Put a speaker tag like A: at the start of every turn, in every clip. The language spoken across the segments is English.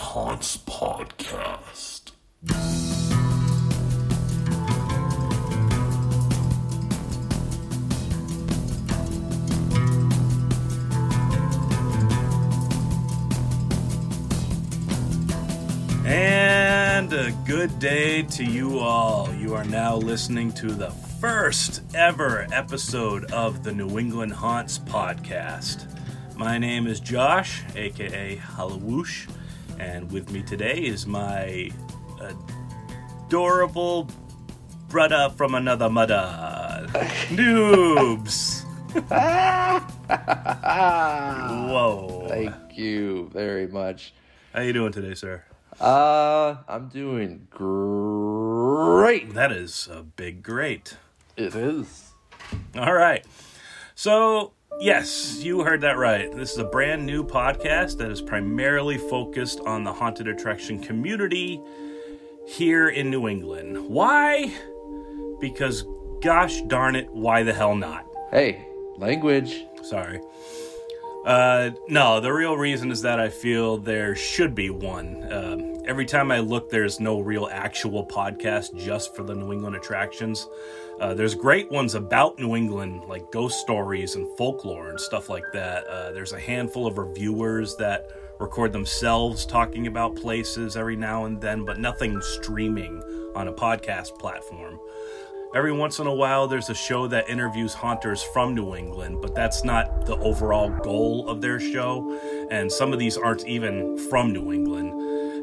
A: Haunts podcast.
B: And a good day to you all. You are now listening to the first ever episode of the New England Haunts podcast. My name is Josh, aka Hallowoosh, and with me today is my adorable brother from another mother, Nubes. Whoa.
C: Thank you very much.
B: How you doing today, sir?
C: Uh, I'm doing great.
B: That is a big great.
C: It is.
B: All right. So, yes, you heard that right. This is a brand new podcast that is primarily focused on the haunted attraction community here in New England. Why? Because, gosh darn it, why the hell not?
C: Hey, language.
B: Sorry. Uh, no, the real reason is that I feel there should be one. Um, every time I look, there's no real actual podcast just for the New England attractions. Uh, there's great ones about New England, like ghost stories and folklore and stuff like that. Uh, there's a handful of reviewers that record themselves talking about places every now and then, but nothing streaming on a podcast platform. Every once in a while, there's a show that interviews haunters from New England, but that's not the overall goal of their show. And some of these aren't even from New England,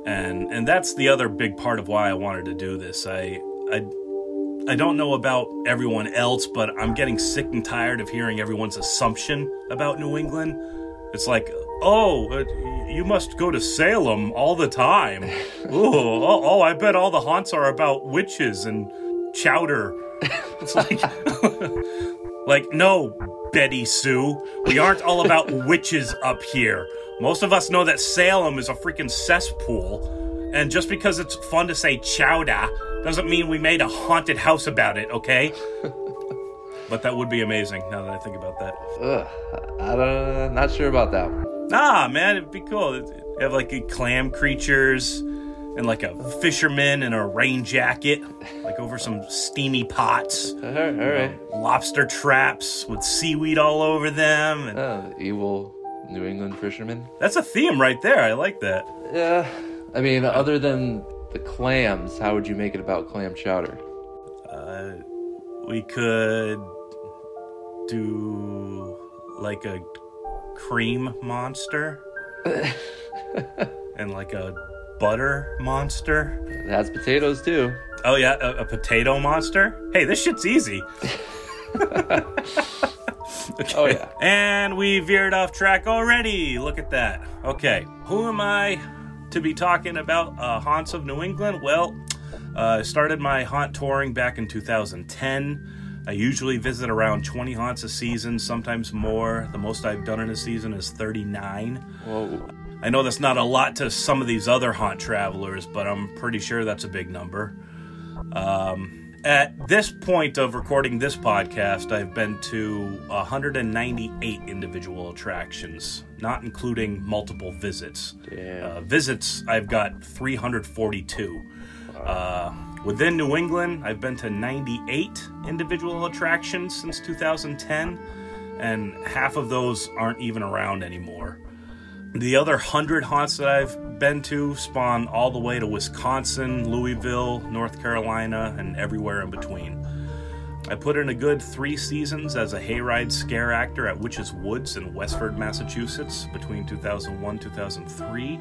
B: and and that's the other big part of why I wanted to do this. I I I don't know about everyone else, but I'm getting sick and tired of hearing everyone's assumption about New England. It's like, oh, uh, you must go to Salem all the time. Ooh, oh, oh, I bet all the haunts are about witches and chowder. It's like, like no, Betty Sue, we aren't all about witches up here. Most of us know that Salem is a freaking cesspool, and just because it's fun to say chowder doesn't mean we made a haunted house about it. Okay. But that would be amazing now that I think about that.
C: Ugh, I don't. Not sure about that one.
B: Nah, man, it'd be cool. You have like clam creatures and like a fisherman in a rain jacket, like over some steamy pots.
C: All right, all right.
B: Lobster traps with seaweed all over them. And
C: Uh, evil New England fisherman.
B: that's a theme right there. I like that.
C: Yeah. I mean, other than the clams, how would you make it about clam chowder?
B: Uh, we could do like a cream monster and like a butter monster.
C: It has potatoes too.
B: Oh yeah, a, a potato monster. Hey, this shit's easy. Okay.
C: Oh, yeah.
B: And we veered off track already. Look at that. Okay, who am I to be talking about uh, haunts of New England? Well, uh, I started my haunt touring back in 2010. I usually visit around 20 haunts a season, sometimes more. The most I've done in a season is 39.
C: Whoa.
B: I know that's not a lot to some of these other haunt travelers, but I'm pretty sure that's a big number. Um, at this point of recording this podcast, I've been to 198 individual attractions, not including multiple visits. Uh, visits, I've got 342. Uh, within New England, I've been to 98 individual attractions since 2010, and half of those aren't even around anymore. The other hundred haunts that I've been to spawn all the way to Wisconsin, Louisville, North Carolina, and everywhere in between. I put in a good three seasons as a hayride scare actor at Witches Woods in Westford, Massachusetts between 2001 2003.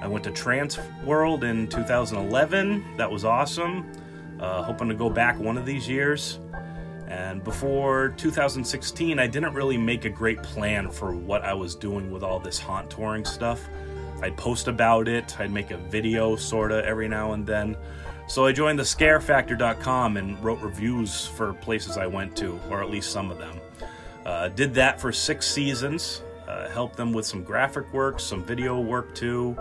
B: I went to Trans World in 2011. That was awesome. Uh, hoping to go back one of these years. And before 2016, I didn't really make a great plan for what I was doing with all this haunt touring stuff. I'd post about it, I'd make a video sorta every now and then. So I joined the scarefactor.com and wrote reviews for places I went to, or at least some of them. Uh, did that for six seasons, uh, helped them with some graphic work, some video work too.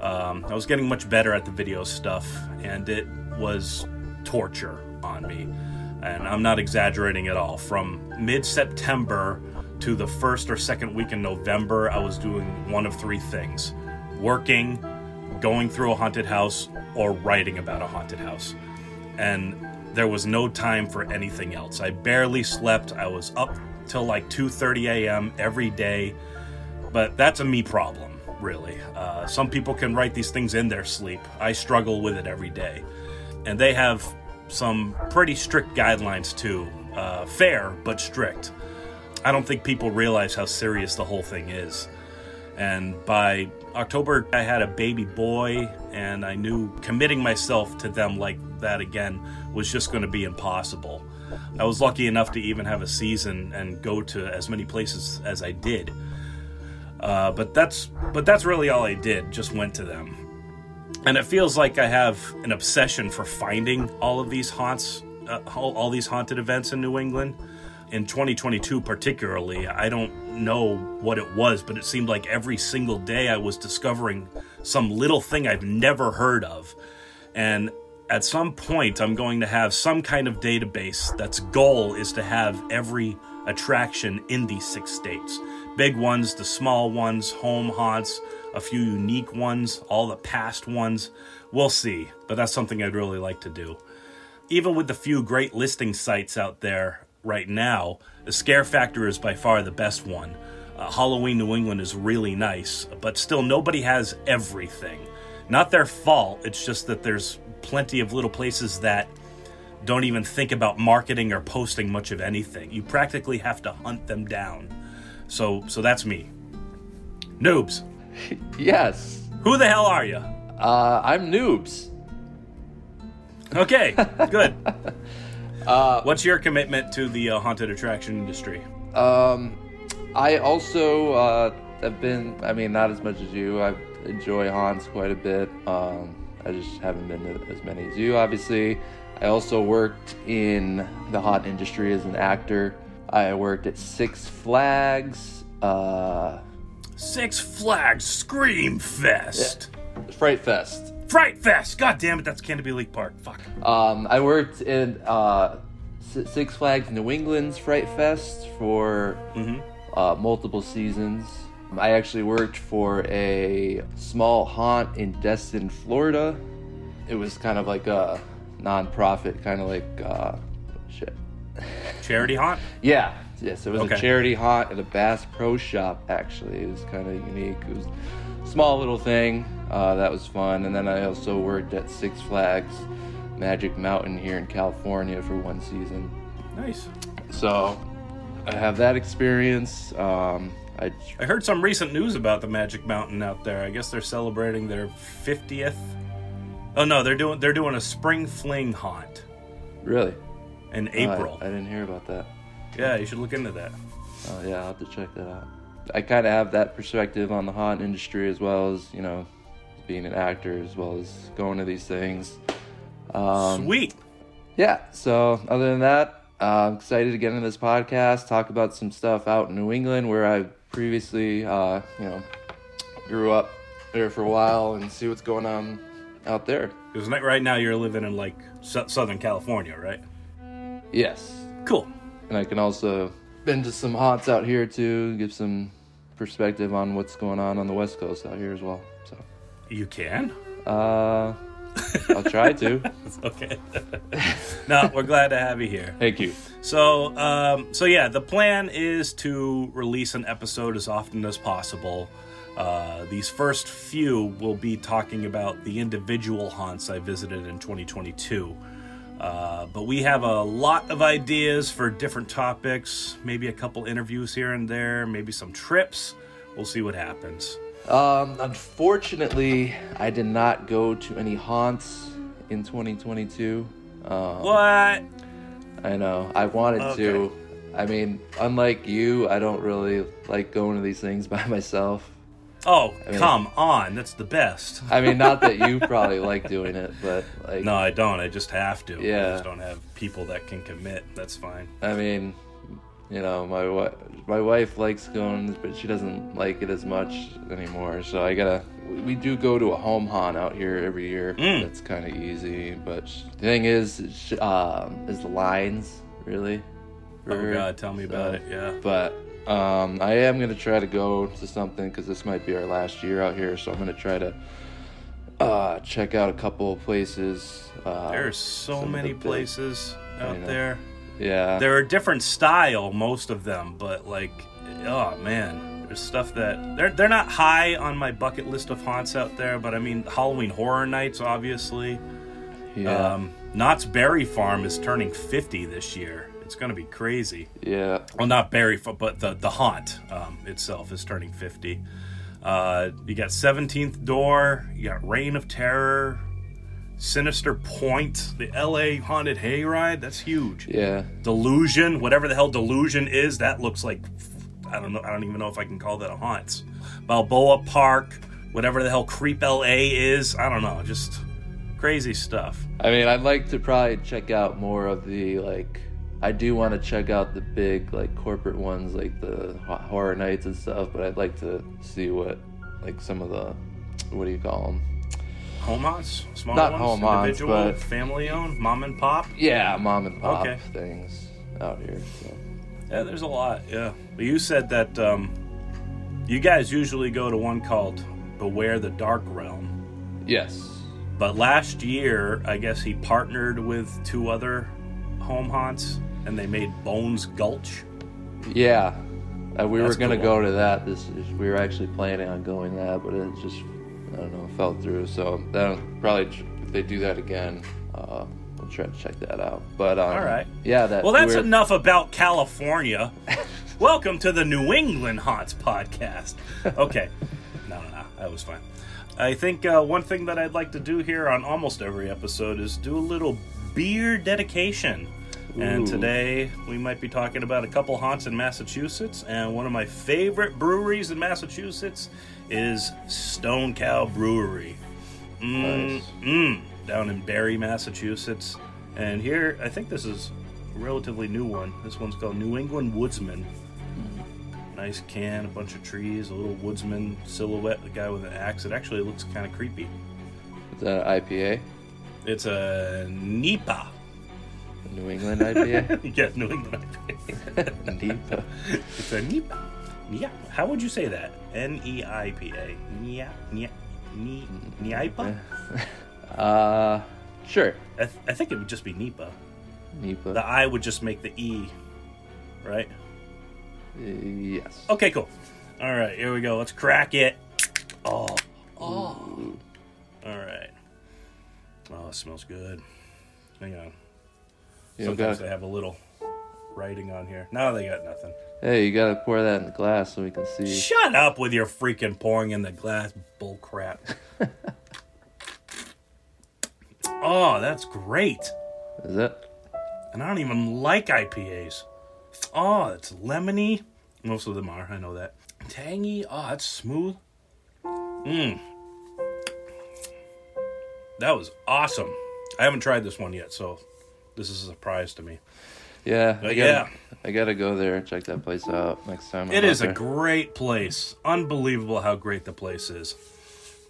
B: Um, I was getting much better at the video stuff, and it was torture on me. And I'm not exaggerating at all. From mid September to the first or second week in November, I was doing one of three things working, going through a haunted house or writing about a haunted house. And there was no time for anything else. I barely slept. I was up till like 2:30 a.m. every day. But that's a me problem, really. Uh, some people can write these things in their sleep. I struggle with it every day. And they have some pretty strict guidelines too. Uh, fair, but strict. I don't think people realize how serious the whole thing is. And by October, I had a baby boy, and I knew committing myself to them like that again was just going to be impossible. I was lucky enough to even have a season and go to as many places as I did. Uh, but that's but that's really all I did. Just went to them, and it feels like I have an obsession for finding all of these haunts, uh, all, all these haunted events in New England. In 2022, particularly, I don't know what it was, but it seemed like every single day I was discovering some little thing I've never heard of. And at some point, I'm going to have some kind of database that's goal is to have every attraction in these six states big ones, the small ones, home haunts, a few unique ones, all the past ones. We'll see, but that's something I'd really like to do. Even with the few great listing sites out there right now, the Scare Factor is by far the best one. Uh, Halloween New England is really nice, but still nobody has everything. Not their fault, it's just that there's plenty of little places that don't even think about marketing or posting much of anything. You practically have to hunt them down. So so that's me. Nubes.
C: Yes.
B: Who the hell are you?
C: Uh, I'm Nubes.
B: Okay, good.
C: Uh,
B: What's your commitment to the uh, haunted attraction industry?
C: Um, I also uh, have been. I mean, not as much as you. I enjoy haunts quite a bit. Um, I just haven't been to as many as you, obviously. I also worked in the haunt industry as an actor. I worked at Six Flags, uh,
B: Six Flags Scream Fest.
C: Fright Fest.
B: Fright Fest. God damn it, that's Canobie Lake Park. Fuck.
C: Um, I worked in uh, Six Flags New England's Fright Fest for uh, multiple seasons. I actually worked for a small haunt in Destin, Florida. It was kind of like a non-profit, kind of like uh, shit.
B: Charity haunt.
C: Yeah, yes, it was
B: Okay.
C: a charity haunt at a Bass Pro Shop. Actually, it was kind of unique. It was a small little thing uh, that was fun. And then I also worked at Six Flags Magic Mountain here in California for one season.
B: Nice.
C: So I have that experience. Um, I
B: I heard some recent news about the Magic Mountain out there. I guess they're celebrating their 50th. Oh no, they're doing they're doing a spring fling haunt
C: really
B: in
C: Oh, I-
B: April.
C: I, didn't hear about that.
B: Yeah, you should look into that.
C: Oh yeah, I'll have to check that out. I kind of have that perspective on the haunt industry as well as you know being an actor as well as going to these things. Um,
B: Sweet.
C: yeah. So other than that, uh, I'm excited to get into this podcast, talk about some stuff out in New England where I previously, uh, you know, grew up there for a while and see what's going on out there.
B: Because right now you're living in like Sou- Southern California, right?
C: Yes.
B: Cool.
C: And I can also bend to some haunts out here too, give some perspective on what's going on on the West Coast out here as well. So,
B: You can.
C: uh, I'll try to.
B: Okay. no, we're glad to have you here.
C: Thank you.
B: So, um, so yeah, the plan is to release an episode as often as possible. Uh, these first few will be talking about the individual haunts I visited in 2022. Uh, but we have a lot of ideas for different topics, maybe a couple interviews here and there, maybe some trips. We'll see what happens.
C: Um, unfortunately, I did not go to any haunts in 2022. Um,
B: What?
C: I know. I wanted to. I mean, unlike you, I don't really like going to these things by myself.
B: Oh,
C: mean-
B: come on. That's the best.
C: I mean, not that you probably like doing it, but like,
B: No, I don't. I just have to. I
C: Yeah.
B: just don't have people that can commit. That's fine.
C: I mean, you know, my wi- my wife likes going, but she doesn't like it as much anymore. So I gotta. we- We do go to a home haunt out here every year.
B: Mm.
C: That's kind of easy, but the thing is, um, is the lines really.
B: Oh, God. Tell me about it. Yeah.
C: But um, I am gonna try to go to something because this might be our last year out here. So I'm gonna try to uh, check out a couple of places. Uh,
B: There's so many
C: big-
B: places out
C: know.
B: there.
C: Yeah.
B: They're a different style, most of them, but like, oh man, there's stuff that they're they're not high on my bucket list of haunts out there. But I mean, Halloween Horror Nights, obviously.
C: yeah.
B: Um, Knott's Berry Farm is turning 50 this year. It's going to be crazy.
C: yeah.
B: Well, not Barry, but the the haunt um, itself is turning 50. Uh, you got 17th Door. You got Reign of Terror. Sinister Pointe, the LA Haunted Hayride, that's huge.
C: Yeah.
B: Delusion, whatever the hell Delusion is, that looks like I don't know. I don't even know if I can call that a haunt. Balboa Park, whatever the hell Creep LA is, I don't know. Just crazy stuff.
C: I mean, I'd like to probably check out more of the like. I do want to check out the big like corporate ones, like the horror nights and stuff. But I'd like to see what like some of the what do you call them?
B: Home haunts, small
C: Not
B: ones,
C: home haunts,
B: individual,
C: but-
B: family owned, mom and pop.
C: Yeah, mom and pop
B: Okay.
C: things out here. So.
B: Yeah, there's a lot. Yeah, but you said that um, you guys usually go to one called Beware the Dark Realm.
C: Yes.
B: But last year, I guess he partnered with two other home haunts, and they made Bones Gulch.
C: Yeah. Uh, we
B: That's
C: were gonna
B: cool.
C: go to that. This we were actually planning on going that, but it just I don't know fell through. So then probably if they do that again, uh, we'll try to check that out. But um,
B: All right.
C: Yeah. That.
B: Well, that's
C: we're-
B: enough about California. Welcome to the New England Haunts podcast. Okay. No, no, no. That was fine. I think uh, one thing that I'd like to do here on almost every episode is do a little beer dedication. And today we might be talking about a couple haunts in Massachusetts. And one of my favorite breweries in Massachusetts is Stone Cow Brewery. Mm,
C: Nice.
B: mm, down in Barre, Massachusetts. And here, I think this is a relatively new one. This one's called New England Woodsman. Nice can, a bunch of trees, a little woodsman silhouette, the guy with an axe. It actually looks kind of creepy.
C: Is that an IPA?
B: It's a Nipa.
C: A New England IPA?
B: yeah, New England IPA.
C: Nipa.
B: it's a Nipa. Yeah. How would you say that? N E I P A. Nia, nia, ni, Nipa?
C: Uh, sure.
B: I, th- I think it would just be Nipa.
C: Nipa.
B: The I would just make the E, right?
C: Uh, yes.
B: Okay, cool. All right, here we go. Let's crack it. Oh, oh. All right. Oh, it smells good. Hang on.
C: You
B: Sometimes
C: gotta-
B: they have a little writing on here. No, they got nothing.
C: Hey, you gotta pour that in the glass so we can see.
B: Shut up with your freaking pouring in the glass bull crap. oh, that's great.
C: Is it?
B: And I don't even like IPAs. Oh, it's lemony. Most of them are, I know that. Tangy. Oh, it's smooth. Mmm. That was awesome. I haven't tried this one yet, so this is a surprise to me.
C: Yeah. I gotta,
B: yeah.
C: I gotta go there and check that place out next time. I'm
B: It is a great place. Unbelievable how great the place is.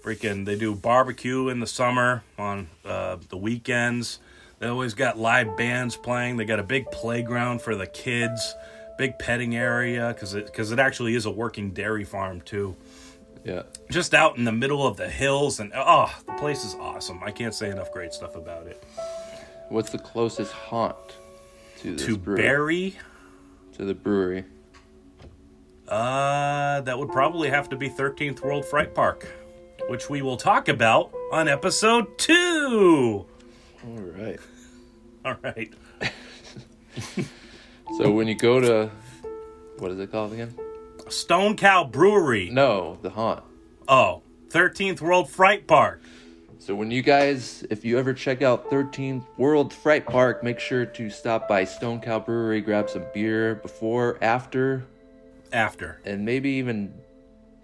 B: Freaking, they do barbecue in the summer on uh, the weekends. They always got live bands playing. They got a big playground for the kids, big petting area because it because it actually is a working dairy farm too.
C: Yeah.
B: Just out in the middle of the hills, and oh, the place is awesome. I can't say enough great stuff about it.
C: What's the closest haunt to this
B: to
C: brewery?
B: Barre,
C: To the brewery.
B: Uh, that would probably have to be 13th World Fright Park, which we will talk about on episode two.
C: All right.
B: All right.
C: So when you go to, what is it called again?
B: Stone Cow Brewery.
C: No, the haunt.
B: Oh, 13th World Fright Park.
C: So when you guys, if you ever check out 13th World Fright Park, make sure to stop by Stone Cow Brewery, grab some beer before, after,
B: After.
C: and maybe even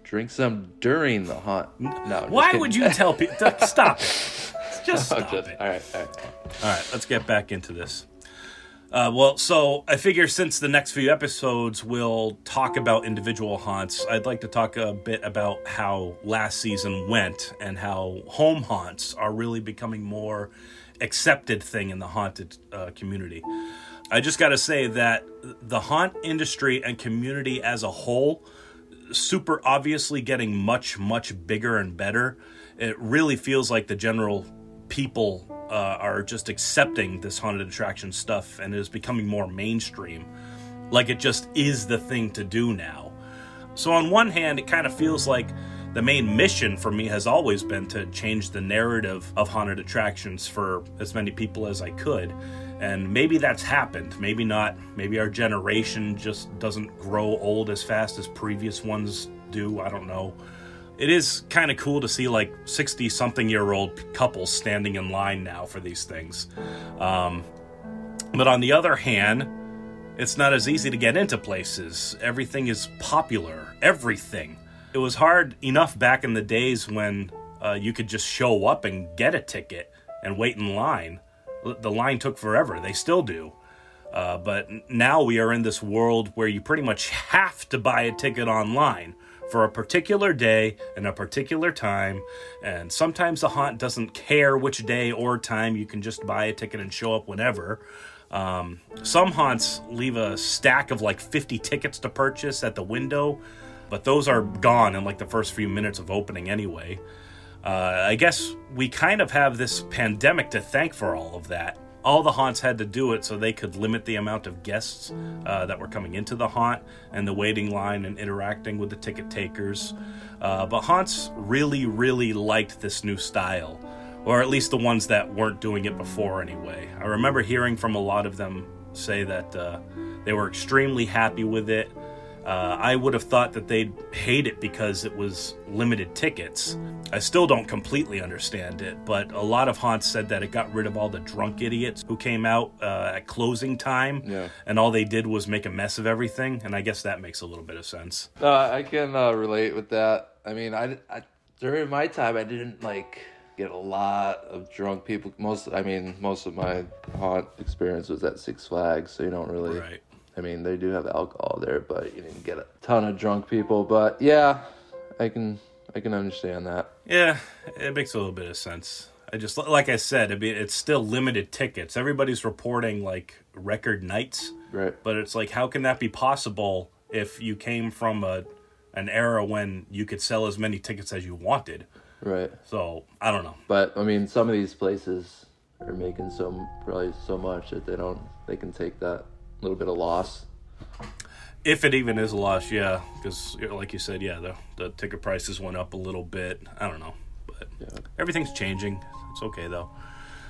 C: drink some during the haunt. No.
B: Why would you tell people? Stop it. Just stop
C: just-
B: it.
C: all right, all right.
B: All right, let's get back into this. Uh, well, so I figure since the next few episodes we'll talk about individual haunts, I'd like to talk a bit about how last season went and how home haunts are really becoming more accepted thing in the haunted uh, community. I just got to say that the haunt industry and community as a whole super obviously getting much, much bigger and better. It really feels like the general people uh, are just accepting this haunted attraction stuff and it is becoming more mainstream. Like it just is the thing to do now. So, on one hand, it kind of feels like the main mission for me has always been to change the narrative of haunted attractions for as many people as I could. And maybe that's happened, maybe not. Maybe our generation just doesn't grow old as fast as previous ones do. I don't know. It is kind of cool to see like 60 something year old couples standing in line now for these things. Um, but on the other hand, it's not as easy to get into places. Everything is popular. Everything. It was hard enough back in the days when uh, you could just show up and get a ticket and wait in line the line took forever. They still do. Uh, but now we are in this world where you pretty much have to buy a ticket online for a particular day and a particular time. And sometimes the haunt doesn't care which day or time. You can just buy a ticket and show up whenever. Um, some haunts leave a stack of like 50 tickets to purchase at the window, but those are gone in like the first few minutes of opening anyway. Uh, I guess we kind of have this pandemic to thank for all of that. All the haunts had to do it so they could limit the amount of guests uh, that were coming into the haunt and the waiting line and interacting with the ticket takers. Uh, but haunts really, really liked this new style, or at least the ones that weren't doing it before anyway. I remember hearing from a lot of them say that uh, they were extremely happy with it. Uh, I would have thought that they'd hate it because it was limited tickets. I still don't completely understand it, but a lot of haunts said that it got rid of all the drunk idiots who came out uh, at closing time,
C: Yeah.
B: and all they did was make a mess of everything. And I guess that makes a little bit of sense.
C: Uh, I can uh, relate with that. I mean, I, I during my time, I didn't like get a lot of drunk people. Most, I mean, most of my haunt experience was at Six Flags, so you don't really.
B: Right.
C: I mean, they do have alcohol there, but you didn't get a ton of drunk people. But yeah, I can I can understand that.
B: Yeah, it makes a little bit of sense. I just like I said, I mean, it's still limited tickets. Everybody's reporting like record nights,
C: Right.
B: but it's like how can that be possible if you came from a an era when you could sell as many tickets as you wanted?
C: Right.
B: So I don't know.
C: But I mean, some of these places are making so probably so much that they don't they can take that little bit of loss.
B: If it even is a loss, yeah, because like you said, yeah, the the ticket prices went up a little bit. I don't know, but
C: Yeah.
B: everything's changing. It's okay though.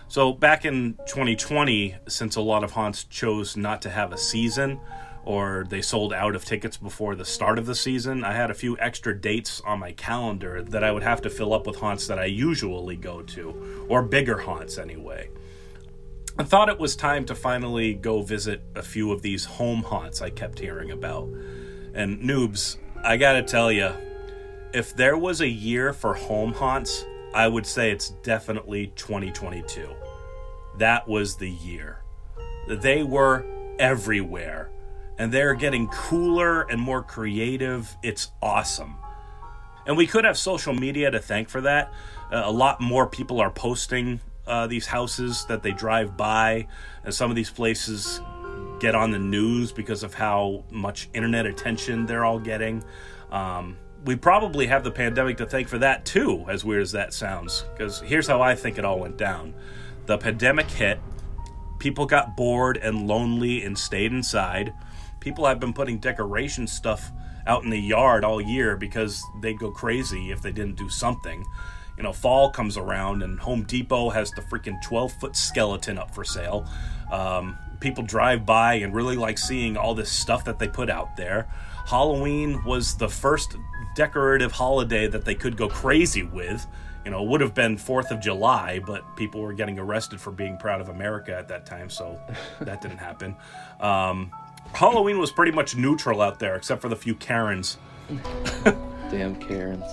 B: So back in 2020, since a lot of haunts chose not to have a season, or they sold out of tickets before the start of the season, I had a few extra dates on my calendar that I would have to fill up with haunts that I usually go to, or bigger haunts anyway. I thought it was time to finally go visit a few of these home haunts I kept hearing about. And Nubes, I gotta tell you, if there was a year for home haunts, I would say it's definitely 2022. That was the year. They were everywhere, and they're getting cooler and more creative. It's awesome. And we could have social media to thank for that. Uh, a lot more people are posting uh, these houses that they drive by, and some of these places get on the news because of how much internet attention they're all getting. Um, we probably have the pandemic to thank for that too, as weird as that sounds. Because here's how I think it all went down the pandemic hit, people got bored and lonely and stayed inside. People have been putting decoration stuff out in the yard all year because they'd go crazy if they didn't do something. You know, fall comes around and Home Depot has the freaking 12 foot skeleton up for sale. Um, people drive by and really like seeing all this stuff that they put out there. Halloween was the first decorative holiday that they could go crazy with. You know, it would have been 4th of July, but people were getting arrested for being proud of America at that time, so that didn't happen. Um, Halloween was pretty much neutral out there, except for the few Karens.
C: Damn Karens.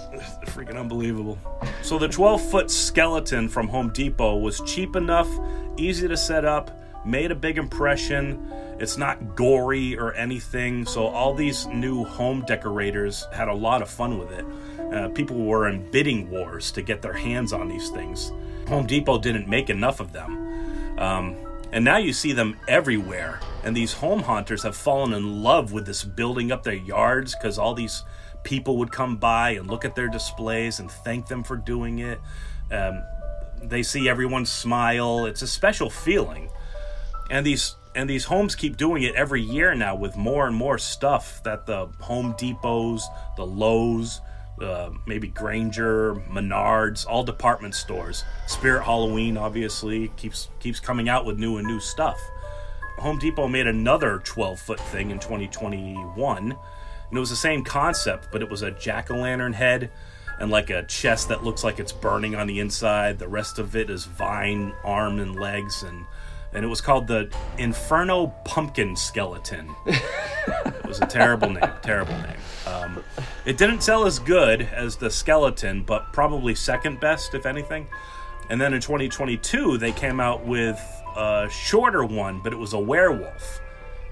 B: Freaking unbelievable. So the 12 foot skeleton from Home Depot was cheap enough, easy to set up, made a big impression. It's not gory or anything, so all these new home decorators had a lot of fun with it. Uh, people were in bidding wars to get their hands on these things. Home Depot didn't make enough of them. Um, and now you see them everywhere. And these home haunters have fallen in love with this building up their yards because all these people would come by and look at their displays and thank them for doing it. Um, they see everyone smile. It's a special feeling, and these and these homes keep doing it every year now with more and more stuff that the Home Depots, the Lowe's, uh, maybe Grainger, Menards, all department stores. Spirit Halloween obviously keeps keeps coming out with new and new stuff. Home Depot made another 12 foot thing in 2021, and it was the same concept, but it was a jack o' lantern head and like a chest that looks like it's burning on the inside. The rest of it is vine arm and legs and and it was called the Inferno Pumpkin Skeleton. it was a terrible name, terrible name. Um, it didn't sell as good as the skeleton, but probably second best, if anything. And then in 2022, they came out with a shorter one, but it was a werewolf.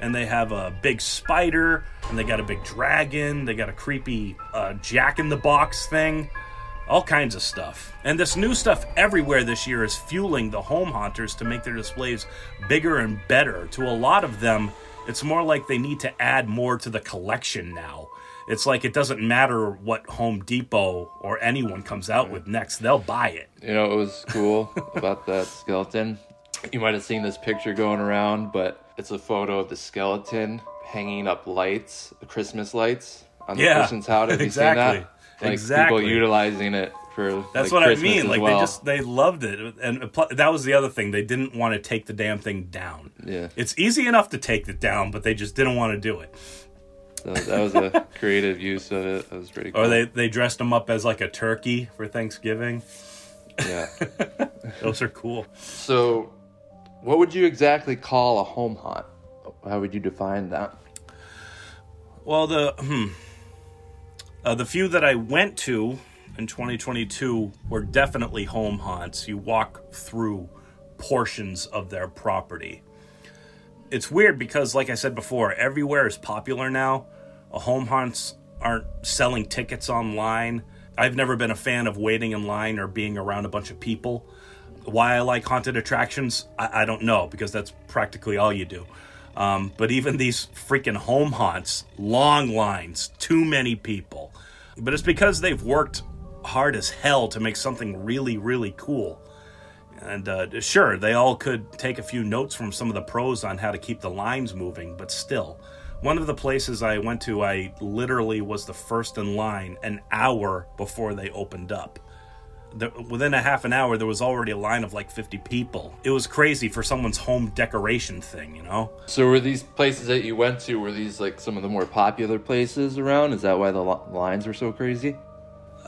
B: And they have a big spider, and they got a big dragon, they got a creepy uh, jack in the box thing all kinds of stuff. And this new stuff everywhere this year is fueling the home haunters to make their displays bigger and better. To a lot of them, it's more like they need to add more to the collection now. It's like it doesn't matter what Home Depot or anyone comes out with next, they'll buy it.
C: You know it was cool about that skeleton? You might have seen this picture going around, but it's a photo of the skeleton hanging up lights, Christmas lights on the
B: Yeah,
C: person's house. Have you
B: exactly.
C: seen that? Like
B: Exactly.
C: people utilizing it for
B: That's
C: like,
B: what
C: Christmas
B: I mean. Like
C: well.
B: they just they loved it, and that was the other thing. They didn't want to take the damn thing down.
C: Yeah.
B: it's easy enough to take it down, but they just didn't want to do it.
C: So that was a creative use of it. That was pretty cool.
B: Or they they dressed him up as like a turkey for Thanksgiving.
C: Yeah.
B: Those are cool.
C: So, what would you exactly call a home haunt? How would you define that?
B: Well, the hmm, uh, the few that I went to in 2022 were definitely home haunts. You walk through portions of their property. It's weird because, like I said before, everywhere is popular now. Uh, home haunts aren't selling tickets online. I've never been a fan of waiting in line or being around a bunch of people. Why I like haunted attractions, I, I don't know because that's practically all you do. Um, but even these freaking home haunts, long lines, too many people. But it's because they've worked hard as hell to make something really, really cool. And uh, sure, they all could take a few notes from some of the pros on how to keep the lines moving, but still. One of the places I went to, I literally was the first in line an hour before they opened up. The, within a half an hour, there was already a line of like 50 people. It was crazy for someone's home decoration thing, you know?
C: So, were these places that you went to, were these like some of the more popular places around? Is that why the li- lines were so crazy?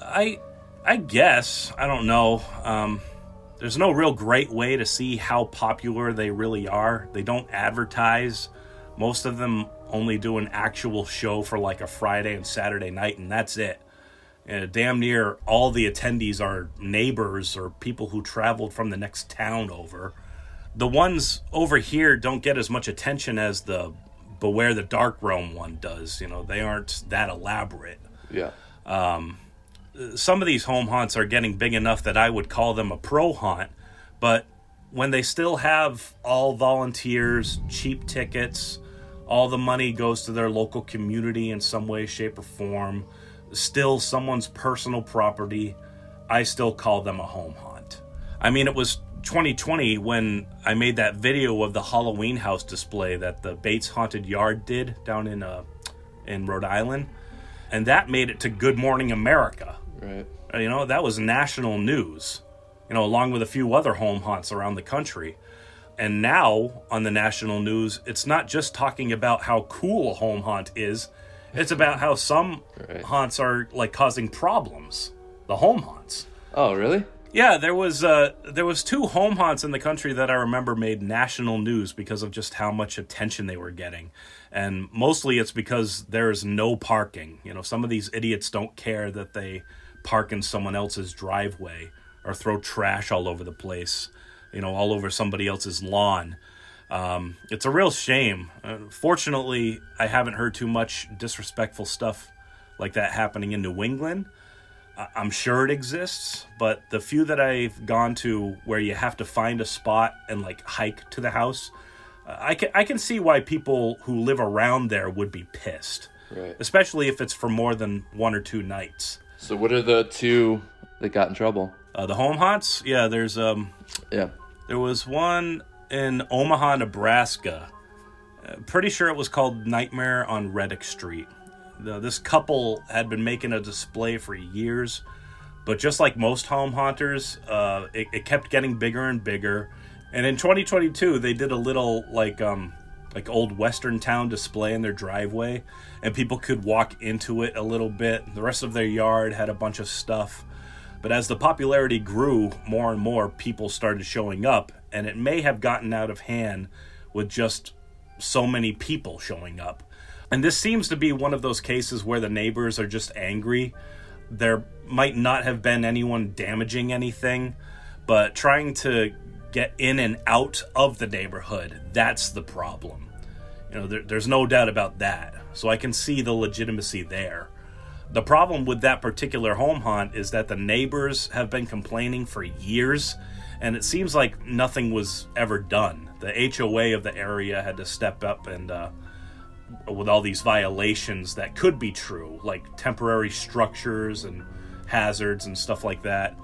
B: I I guess I don't know. Um, there's no real great way to see how popular they really are. They don't advertise. Most of them only do an actual show for like a Friday and Saturday night, and that's it. Uh, damn near all the attendees are neighbors or people who traveled from the next town over. The ones over here don't get as much attention as the Beware the Dark Realm one does. You know, they aren't that elaborate
C: Yeah.
B: some of these home haunts are getting big enough that I would call them a pro haunt, but when they still have all volunteers, cheap tickets, all the money goes to their local community in some way, shape, or form, still someone's personal property, I still call them a home haunt. I mean, it was 2020 when I made that video of the Halloween house display that the Bates Haunted Yard did down in uh, in Rhode Island, and that made it to Good Morning America.
C: Right.
B: Uh, You know, that was national news, you know, along with a few other home haunts around the country. And now on the national news, it's not just talking about how cool a home haunt is, it's about how some
C: Right.
B: haunts are like causing problems. The home haunts.
C: Oh, really?
B: Yeah, there was uh, there was two home haunts in the country that I remember made national news because of just how much attention they were getting, and mostly it's because there's no parking. You know, some of these idiots don't care that they park in someone else's driveway or throw trash all over the place. You know, all over somebody else's lawn. Um, it's a real shame. Uh, fortunately, I haven't heard too much disrespectful stuff like that happening in New England. I- I'm sure it exists, but the few that I've gone to where you have to find a spot and like hike to the house, uh, I can I can see why people who live around there would be pissed.
C: Right.
B: especially if it's for more than one or two nights.
C: So what are the two that got in trouble?
B: Uh, the home haunts, yeah, there's um,
C: Yeah.
B: there was one in Omaha, Nebraska. Uh, pretty sure it was called Nightmare on Reddick Street. The, this couple had been making a display for years, but just like most home haunters, uh, it, it kept getting bigger and bigger. And in 2022, they did a little like um, like old western town display in their driveway, and people could walk into it a little bit. The rest of their yard had a bunch of stuff. But as the popularity grew, more and more people started showing up, and it may have gotten out of hand with just so many people showing up. And this seems to be one of those cases where the neighbors are just angry. There might not have been anyone damaging anything, but trying to get in and out of the neighborhood, that's the problem. You know, there, there's no doubt about that. So I can see the legitimacy there. The problem with that particular home haunt is that the neighbors have been complaining for years, and it seems like nothing was ever done. The HOA of the area had to step up and, uh, with all these violations that could be true, like temporary structures and hazards and stuff like that.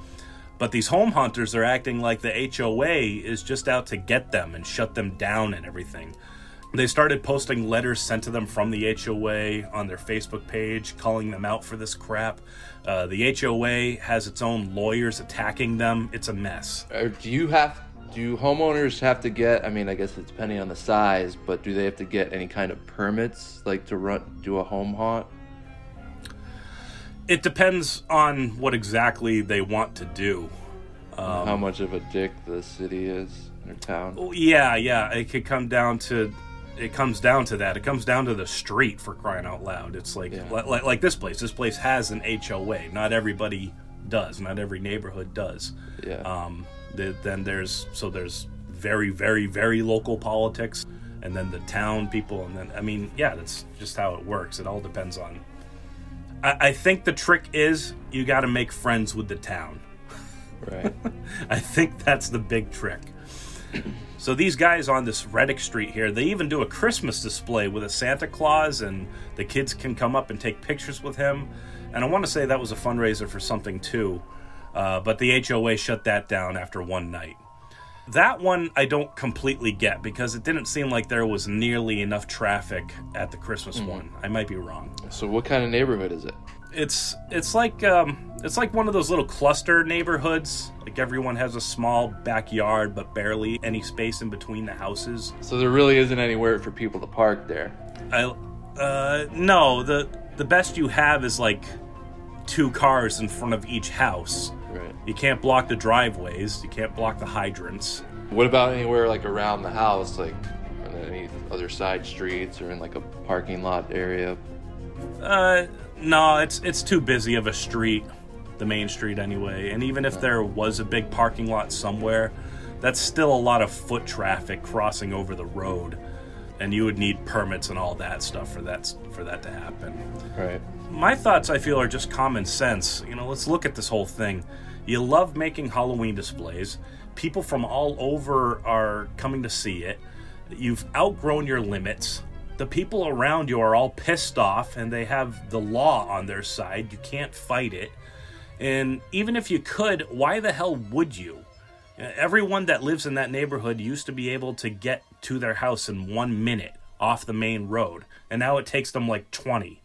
B: But these home haunters are acting like the HOA is just out to get them and shut them down and everything. They started posting letters sent to them from the HOA on their Facebook page, calling them out for this crap. Uh, the HOA has its own lawyers attacking them. It's a mess.
C: Or do you have do homeowners have to get? I mean, I guess it's depending on the size, but do they have to get any kind of permits, like to run do a home haunt?
B: It depends on what exactly they want to do.
C: How much of a dick the city is or town?
B: Yeah, yeah, it could come down to it comes down to that. It comes down to the street for crying out loud. It's like
C: Yeah.
B: li- like, like this place. This place has an HOA. Not everybody does. Not every neighborhood does.
C: Yeah.
B: Um, the, then there's so there's very very very local politics, and then the town people, and then I mean yeah, that's just how it works. It all depends on. I, I think the trick is you got to make friends with the town.
C: right.
B: I think that's the big trick. So these guys on this Reddick Street here, they even do a Christmas display with a Santa Claus, and the kids can come up and take pictures with him. And I want to say that was a fundraiser for something too, uh, but the HOA shut that down after one night. That one I don't completely get because it didn't seem like there was nearly enough traffic at the Christmas one. I might be wrong
C: So what kind of neighborhood is it?
B: It's it's like um, it's like one of those little cluster neighborhoods. Like everyone has a small backyard, but barely any space in between the houses.
C: So there really isn't anywhere for people to park there.
B: I uh, no the the best you have is like two cars in front of each house.
C: Right.
B: You can't block the driveways. You can't block the hydrants.
C: What about anywhere like around the house, like on any other side streets or in like a parking lot area?
B: Uh, no, it's it's too busy of a street, the main street anyway. And even if there was a big parking lot somewhere, that's still a lot of foot traffic crossing over the road, and you would need permits and all that stuff for that for that to happen.
C: Right.
B: My thoughts, I feel, are just common sense. You know, let's look at this whole thing. You love making Halloween displays. People from all over are coming to see it. You've outgrown your limits. The people around you are all pissed off and they have the law on their side. You can't fight it. And even if you could, why the hell would you? Everyone that lives in that neighborhood used to be able to get to their house in one minute off the main road, and now it takes them like 20.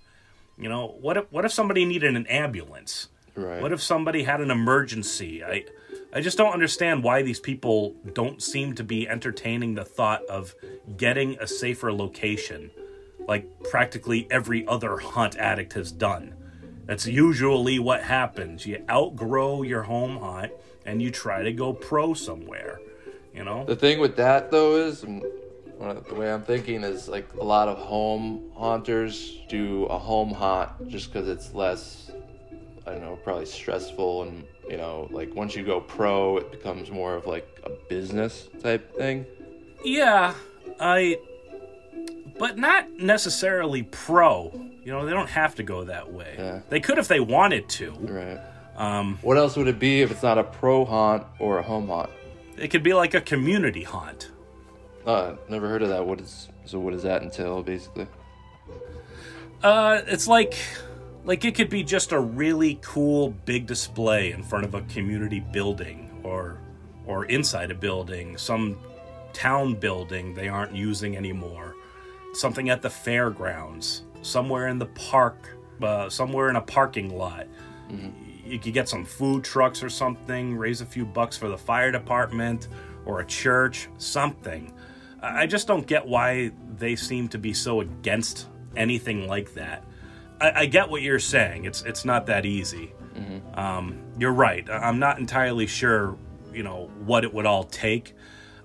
B: You know, what if what if somebody needed an ambulance?
C: Right.
B: What if somebody had an emergency? I I just don't understand why these people don't seem to be entertaining the thought of getting a safer location like practically every other hunt addict has done. That's usually what happens. You outgrow your home haunt and you try to go pro somewhere. You know?
C: The thing with that though is, one of- the way I'm thinking is like a lot of home haunters do a home haunt just because it's less, I don't know, probably stressful and you know, like once you go pro, it becomes more of like a business type thing.
B: Yeah, I. But not necessarily pro. You know, they don't have to go that way.
C: Yeah.
B: They could if they wanted to.
C: Right.
B: Um,
C: What else would it be if it's not a pro haunt or a home haunt?
B: it could be like a community haunt.
C: Uh, never heard of that. What is so? What does that entail, basically?
B: Uh, it's like like it could be just a really cool big display in front of a community building or or inside a building, some town building they aren't using anymore, something at the fairgrounds, somewhere in the park, uh, somewhere in a parking lot. You could get some food trucks or something, raise a few bucks for the fire department or a church, something. I just don't get why they seem to be so against anything like that. I, I get what you're saying. It's it's not that easy. Um, you're right. I'm not entirely sure, you know, what it would all take.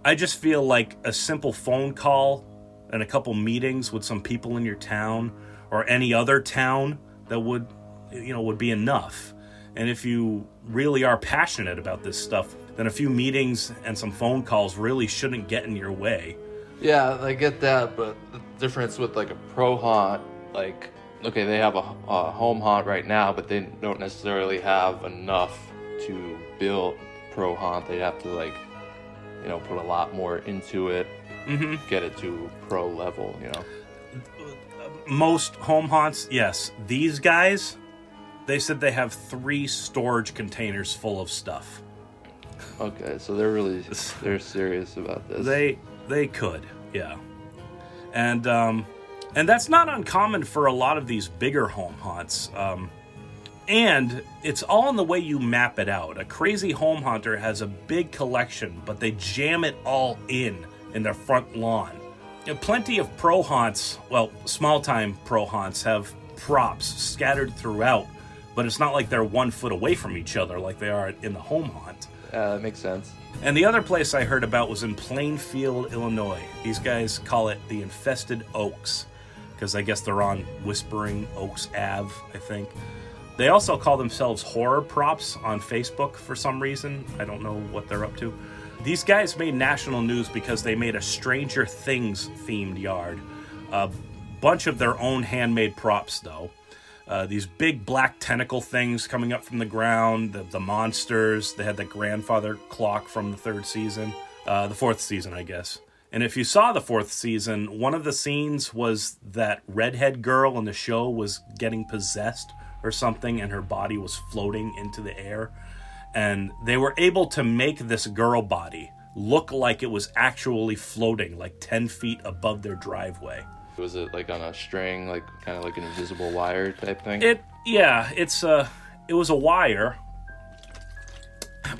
B: I just feel like a simple phone call and a couple meetings with some people in your town or any other town that would, you know, would be enough. And if you really are passionate about this stuff, then a few meetings and some phone calls really shouldn't get in your way.
C: Yeah, I get that, but the difference with like a pro haunt, like, okay, they have a, a home haunt right now, but they don't necessarily have enough to build pro haunt. They have to like, you know, put a lot more into it,
B: Mm-hmm.
C: get it to pro level. You know.
B: most home haunts, yes. These guys, they said they have three storage containers full of stuff.
C: Okay, so they're really they're serious about this.
B: They they could, yeah. And um and that's not uncommon for a lot of these bigger home haunts. Um and it's all in the way you map it out. A crazy home haunter has a big collection, but they jam it all in in their front lawn. You know, plenty of pro haunts, well, small time pro haunts have props scattered throughout, but it's not like they're one foot away from each other like they are in the home haunt.
C: yeah, that makes sense.
B: And the other place I heard about was in Plainfield, Illinois. These guys call it the Infested Oaks because I guess they're on Whispering Oaks Ave, I think. They also call themselves horror props on Facebook for some reason. I don't know what they're up to. These guys made national news because they made a Stranger Things themed yard. A bunch of their own handmade props, though. Uh, these big black tentacle things coming up from the ground, the, the monsters. They had the grandfather clock from the third season, uh, the fourth season, I guess. And if you saw the fourth season, one of the scenes was that redhead girl in the show was getting possessed or something, and her body was floating into the air. And they were able to make this girl body look like it was actually floating, like 10 feet above their driveway.
C: Was it like on a string, like kind of like an invisible wire type thing?
B: It yeah, it's a it was a wire,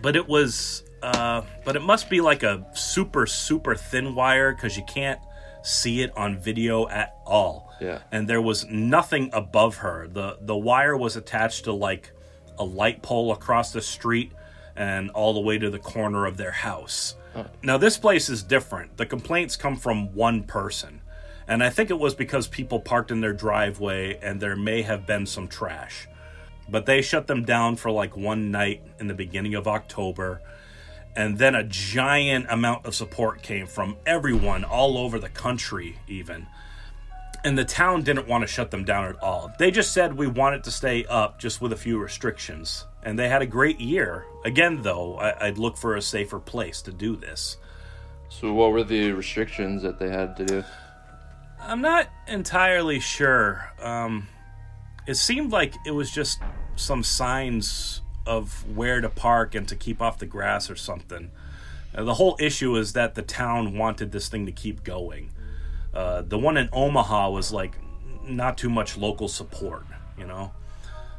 B: but it was uh, but it must be like a super super thin wire because you can't see it on video at all.
C: Yeah.
B: and there was nothing above her. the The wire was attached to like a light pole across the street and all the way to the corner of their house. Now this place is different. The complaints come from one person. And I think it was because people parked in their driveway and there may have been some trash. But they shut them down for like one night in the beginning of October. And then a giant amount of support came from everyone all over the country, even. And the town didn't want to shut them down at all. They just said we want it to stay up, just with a few restrictions. And they had a great year. Again, though, I- I'd look for a safer place to do this.
C: So what were the restrictions that they had to do?
B: I'm not entirely sure. Um, it seemed like it was just some signs of where to park and to keep off the grass or something. Uh, the whole issue is that the town wanted this thing to keep going. Uh, the one in Omaha was like not too much local support, you know.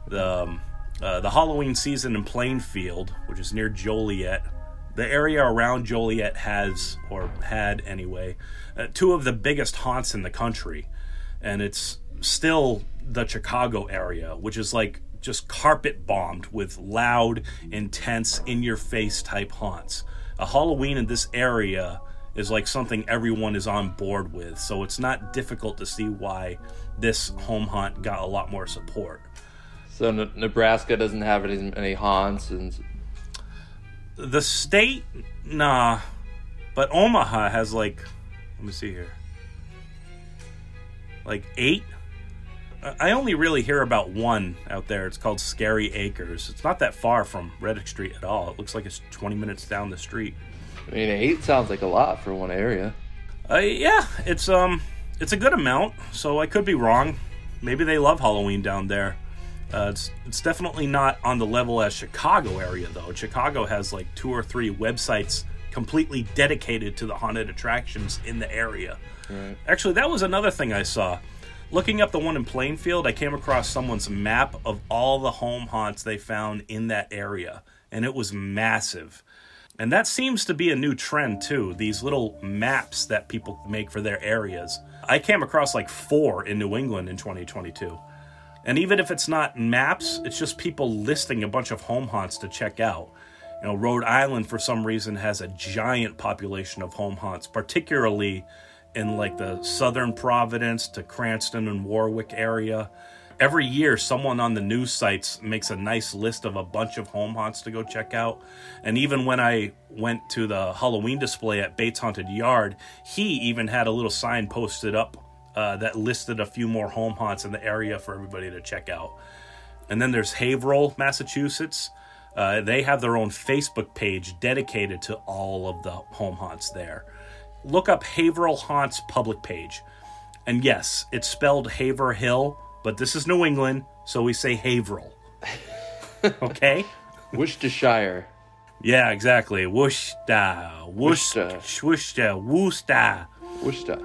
B: The um, uh, the Halloween season in Plainfield, which is near Joliet, the area around Joliet has, or had anyway, uh, two of the biggest haunts in the country. And it's still the Chicago area, which is like just carpet bombed with loud, intense, in your face type haunts. A Halloween in this area is like something everyone is on board with, so it's not difficult to see why this home haunt got a lot more support.
C: So Ne- Nebraska doesn't have any, any haunts, and
B: The state, nah, but Omaha has like, let me see here, like eight. I- only really hear about one out there. It's called Scary Acres. It's not that far from Reddick Street at all. It looks like it's 20 minutes down the street.
C: I mean, eight sounds like a lot for one area.
B: Uh, yeah, it's um, it's a good amount. So I could be wrong. maybe they love Halloween down there. Uh, it's it's definitely not on the level as Chicago area though. Chicago has like two or three websites completely dedicated to the haunted attractions in the area.
C: Right.
B: Actually, that was another thing I saw. Looking up the one in Plainfield, I came across someone's map of all the home haunts they found in that area, and it was massive. And that seems to be a new trend too, these little maps that people make for their areas. I came across like four in New England in 2022. And even if it's not maps, it's just people listing a bunch of home haunts to check out. You know, Rhode Island for some reason has a giant population of home haunts, particularly in like the southern Providence to Cranston and Warwick area. Every year, someone on the news sites makes a nice list of a bunch of home haunts to go check out. And even when I went to the Halloween display at Bates Haunted Yard, he even had a little sign posted up uh, that listed a few more home haunts in the area for everybody to check out. And then there's Haverhill, Massachusetts. Uh, they have their own Facebook page dedicated to all of the home haunts there. Look up Haverhill Haunts public page. And yes, it's spelled Haverhill, but this is New England, so we say Haverhill. okay?
C: Worcestershire.
B: Yeah, exactly. Worcester, Worcester, Worcester, Worcester.
C: Worcester.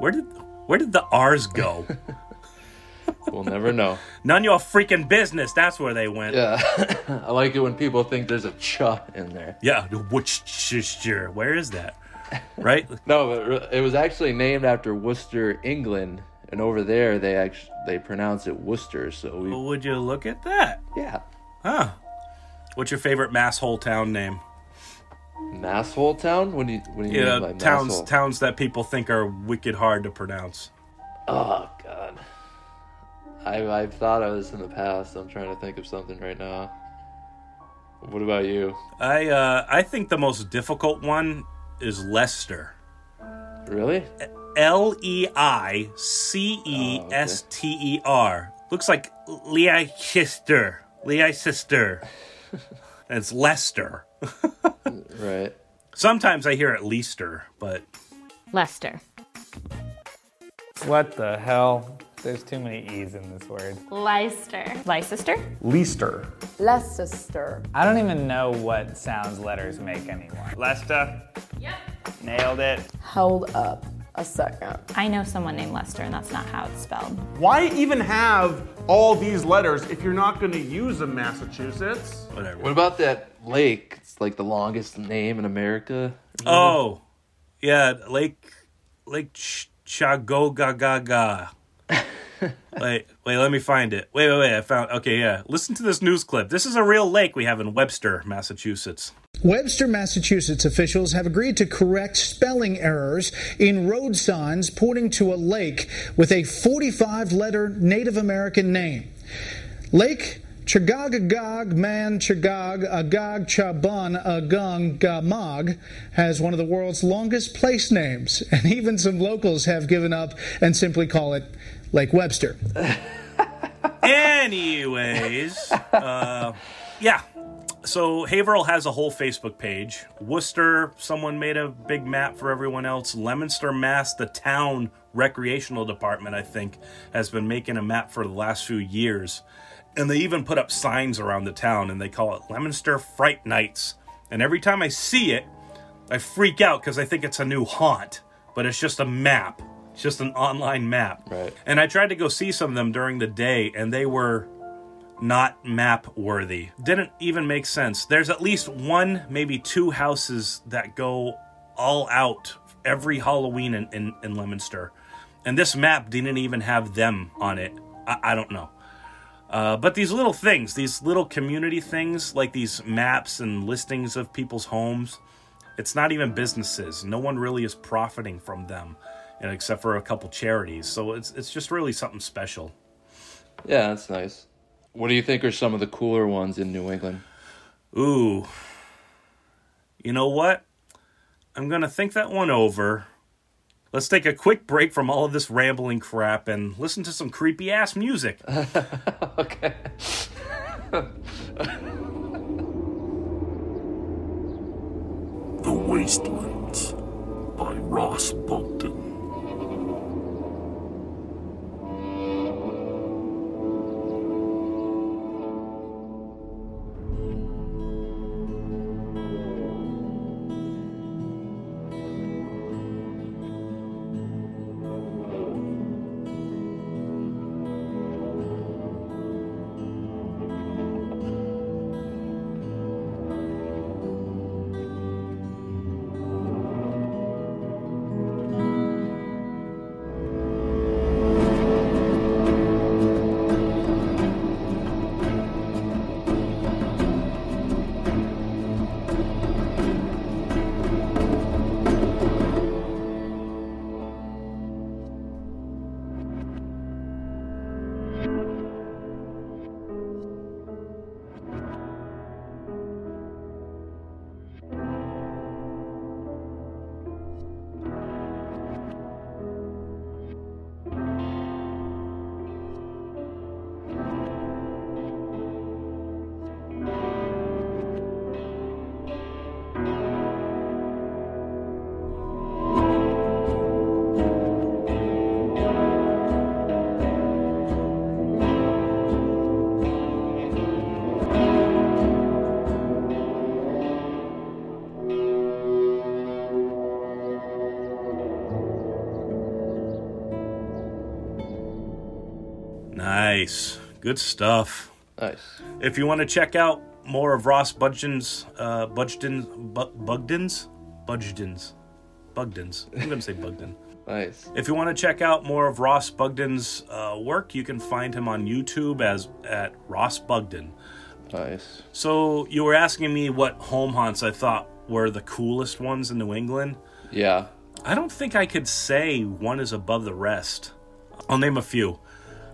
B: Where did where did the R's go?
C: We'll never know.
B: None of your freaking business. That's where they went.
C: Yeah. I like it when people think there's a ch in there.
B: Yeah, the Worcestershire. Where is that? Right?
C: No, but it was actually named after Worcester, England, and over there they actually they pronounce it Worcester. So we,
B: Well, would you look at that?
C: yeah,
B: Huh. What's your favorite masshole town name?
C: Masshole Town. What do you what do you
B: Yeah,
C: mean by
B: towns
C: masshole?
B: towns that people think are wicked hard to pronounce.
C: Oh God, I I've thought of this in the past. I'm trying to think of something right now. What about you?
B: I uh I think the most difficult one is Lester.
C: Really?
B: L E I C E S T E R. Looks like Leicester. Leicester. And it's Lester.
C: Right.
B: Sometimes I hear it Leicester, but
D: Lester.
E: What the hell? There's too many E's in this word.
D: Leicester. Leicester?
F: Leicester.
G: Leicester.
E: I don't even know what sounds letters make anymore. Lester? Yep. Nailed it.
G: Hold up a second.
D: I know someone named Lester, and that's not how it's spelled.
F: Why even have all these letters if you're not going to use them, Massachusetts?
B: whatever.
C: What about that lake? It's like the longest name in America.
B: Oh, yeah, Lake Lake Ch- Chagogagaga. Wait, wait, let me find it. Wait, wait, wait. I found. Okay, yeah. Listen to this news clip. This is a real lake we have in Webster, Massachusetts.
H: Webster, Massachusetts officials have agreed to correct spelling errors in road signs pointing to a lake with a 45 letter Native American name. Lake Chagagagag Man Chagag Agag Agung Gamag has one of the world's longest place names, and even some locals have given up and simply call it Lake Webster.
B: Anyways, uh, yeah. So Haverhill has a whole Facebook page. Worcester, someone made a big map for everyone else. Leominster, Mass, the town recreational department, I think, has been making a map for the last few years. And they even put up signs around the town and they call it Leominster Fright Nights. And every time I see it, I freak out because I think it's a new haunt, but it's just a map. It's just an online map.
C: Right.
B: And I tried to go see some of them during the day, and they were not map worthy. Didn't even make sense. There's at least one, maybe two houses that go all out every Halloween in, in, in Leominster. And this map didn't even have them on it. I, I don't know. Uh, but these little things, these little community things, like these maps and listings of people's homes, it's not even businesses. No one really is profiting from them, you know, except for a couple charities. So it's it's just really something special.
C: Yeah, that's nice. What do you think are some of the cooler ones in New England?
B: Ooh. You know what? I'm going to think that one over. Let's take a quick break from all of this rambling crap and listen to some creepy ass music.
C: Okay.
A: The Wastelands by Ross Bugden.
B: Nice. Good stuff.
C: Nice.
B: If you want to check out more of Ross Budgen's, uh, Budgen's, Bu- Bugden's, Budgen's, Bugden's. I'm going to say Bugden.
C: Nice.
B: If you want to check out more of Ross Bugden's uh, work, you can find him on YouTube as at Ross Bugden.
C: Nice.
B: So you were asking me what home haunts I thought were the coolest ones in New England.
C: Yeah.
B: I don't think I could say one is above the rest. I'll name a few.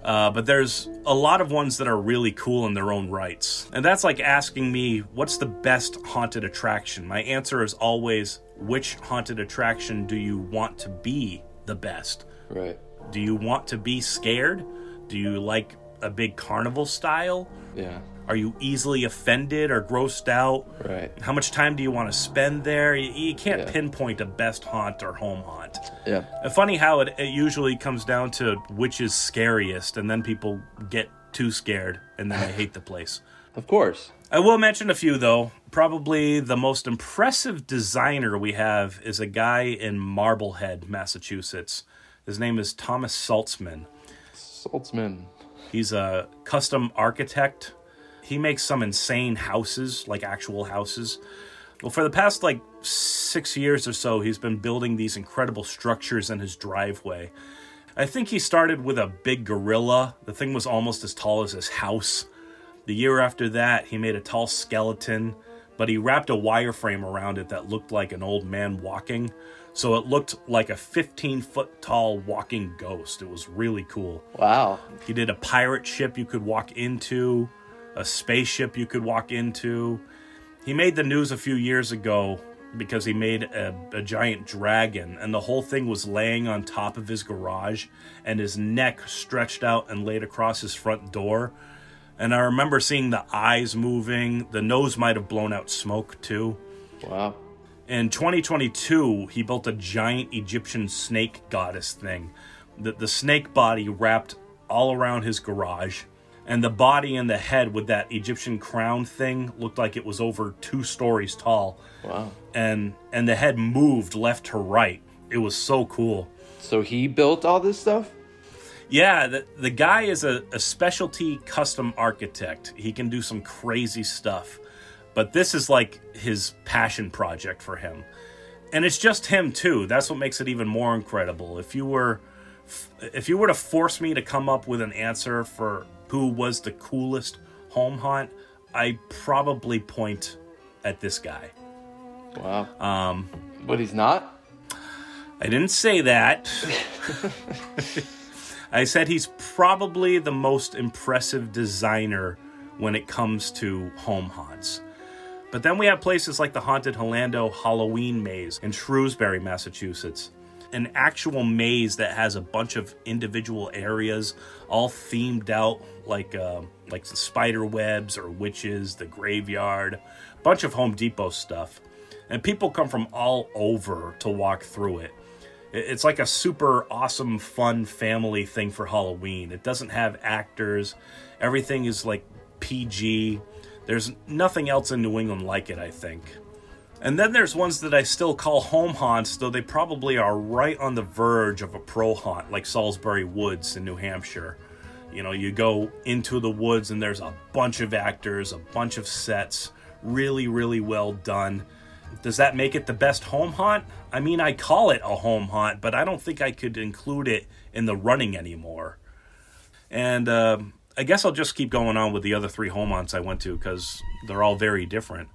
B: Uh, but there's a lot of ones that are really cool in their own rights. And that's like asking me, what's the best haunted attraction? My answer is always, which haunted attraction do you want to be the best?
C: Right.
B: Do you want to be scared? Do you like a big carnival style?
C: Yeah.
B: Are you easily offended or grossed out?
C: Right.
B: How much time do you want to spend there? You, you can't
C: Yeah.
B: pinpoint a best haunt or home haunt.
C: Yeah.
B: Uh, Funny how it, it usually comes down to which is scariest, and then people get too scared and then they hate the place.
C: Of course.
B: I will mention a few though. Probably the most impressive designer we have is a guy in Marblehead, Massachusetts. His name is Thomas Saltzman.
C: Saltzman.
B: He's a custom architect. He makes some insane houses, like actual houses. Well, for the past like six years or so, he's been building these incredible structures in his driveway. I think he started with a big gorilla. The thing was almost as tall as his house. The year after that, he made a tall skeleton, but he wrapped a wireframe around it that looked like an old man walking. So it looked like a 15 foot tall walking ghost. It was really cool.
C: Wow.
B: He did a pirate ship you could walk into, a spaceship you could walk into. He made the news a few years ago because he made a, a giant dragon, and the whole thing was laying on top of his garage, and his neck stretched out and laid across his front door. And I remember seeing the eyes moving, the nose might have blown out smoke too.
C: Wow.
B: In 2022, he built a giant Egyptian snake goddess thing. The, the snake body wrapped all around his garage, and the body and the head with that Egyptian crown thing looked like it was over two stories tall.
C: Wow.
B: And and the head moved left to right. It was so cool.
C: So he built all this stuff?
B: Yeah, the, the guy is a, a specialty custom architect. He can do some crazy stuff. But this is like his passion project for him. And it's just him too. That's what makes it even more incredible. If you were if you were to force me to come up with an answer for who was the coolest home haunt, I probably point at this guy.
C: Wow. Um, but he's not?
B: I didn't say that. I said he's probably the most impressive designer when it comes to home haunts. But then we have places like the Haunted Holando Halloween Maze in Shrewsbury, Massachusetts. An actual maze that has a bunch of individual areas, all themed out like uh, like spider webs or witches, the graveyard, a bunch of Home Depot stuff, and people come from all over to walk through it. It's like a super awesome, fun family thing for Halloween. It doesn't have actors. Everything is like PG. There's nothing else in New England like it, I think. And then there's ones that I still call home haunts, though they probably are right on the verge of a pro haunt, like Salisbury Woods in New Hampshire. You know, you go into the woods and there's a bunch of actors, a bunch of sets, really, really well done. Does that make it the best home haunt? I mean, I call it a home haunt, but I don't think I could include it in the running anymore. And uh, I guess I'll just keep going on with the other three home haunts I went to because they're all very different.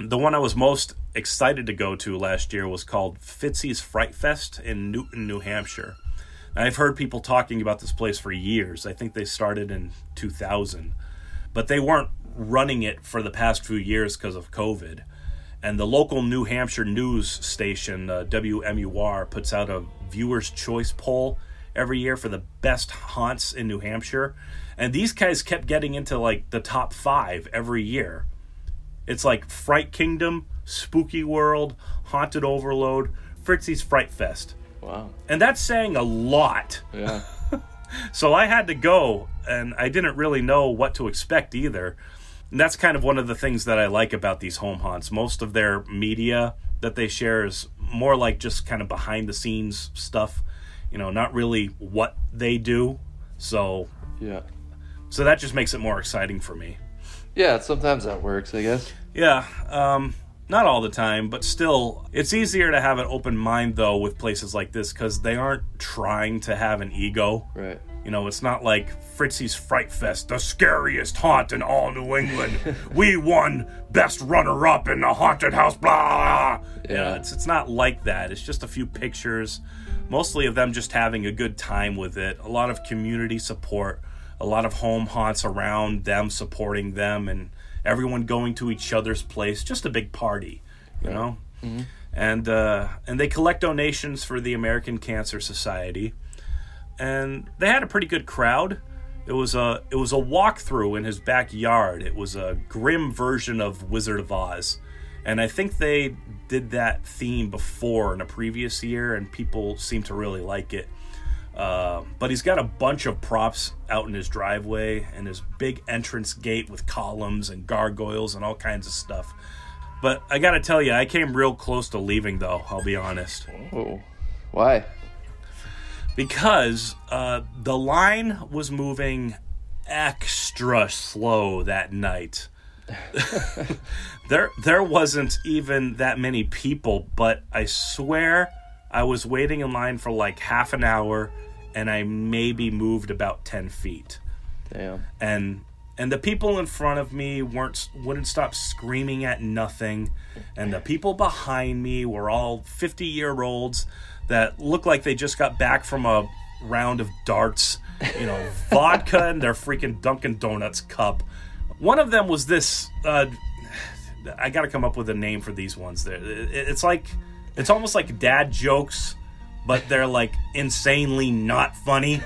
B: The one I was most excited to go to last year was called Fitzy's Fright Fest in Newton, New Hampshire. Now, I've heard people talking about this place for years. I think they started in 2000, but they weren't running it for the past few years because of COVID. And the local New Hampshire news station, uh, WMUR, puts out a viewer's choice poll every year for the best haunts in New Hampshire. And these guys kept getting into like the top five every year. It's like Fright Kingdom, Spooky World, Haunted Overload, Fitzy's Fright Fest.
C: Wow.
B: And that's saying a lot.
C: Yeah.
B: So I had to go, and I didn't really know what to expect either. And that's kind of one of the things that I like about these home haunts. Most of their media that they share is more like just kind of behind the scenes stuff, you know, not really what they do. So
C: Yeah.
B: So that just makes it more exciting for me.
C: Yeah, sometimes that works, I guess.
B: Yeah, um, not all the time, but still, it's easier to have an open mind though with places like this because they aren't trying to have an ego.
C: Right.
B: You know, it's not like Fitzy's Fright Fest, the scariest haunt in all New England. we won best runner up in the haunted house, blah. Yeah.
C: Yeah.
B: it's, it's not like that. It's just a few pictures, mostly of them just having a good time with it. A lot of community support, a lot of home haunts around them supporting them, and everyone going to each other's place. Just a big party, you know? And, uh, and they collect donations for the American Cancer Society and they had a pretty good crowd. It was a it was a walkthrough in his backyard. It was a grim version of Wizard of Oz, and I think they did that theme before in a previous year, and people seemed to really like it. Uh, but he's got a bunch of props out in his driveway and his big entrance gate with columns and gargoyles and all kinds of stuff. But I gotta tell you, I came real close to leaving, though. I'll be honest
C: Oh. Why?
B: because uh, the line was moving extra slow that night. there, there wasn't even that many people, but I swear I was waiting in line for like half an hour, and I maybe moved about ten feet.
C: Damn.
B: and and the people in front of me weren't wouldn't stop screaming at nothing. And the people behind me were all 50 year olds that looked like they just got back from a round of darts you know vodka in their freaking dunkin donuts cup. One of them was this uh, i gotta come up with a name for these ones. There It- it's like it's almost like dad jokes but they're like insanely not funny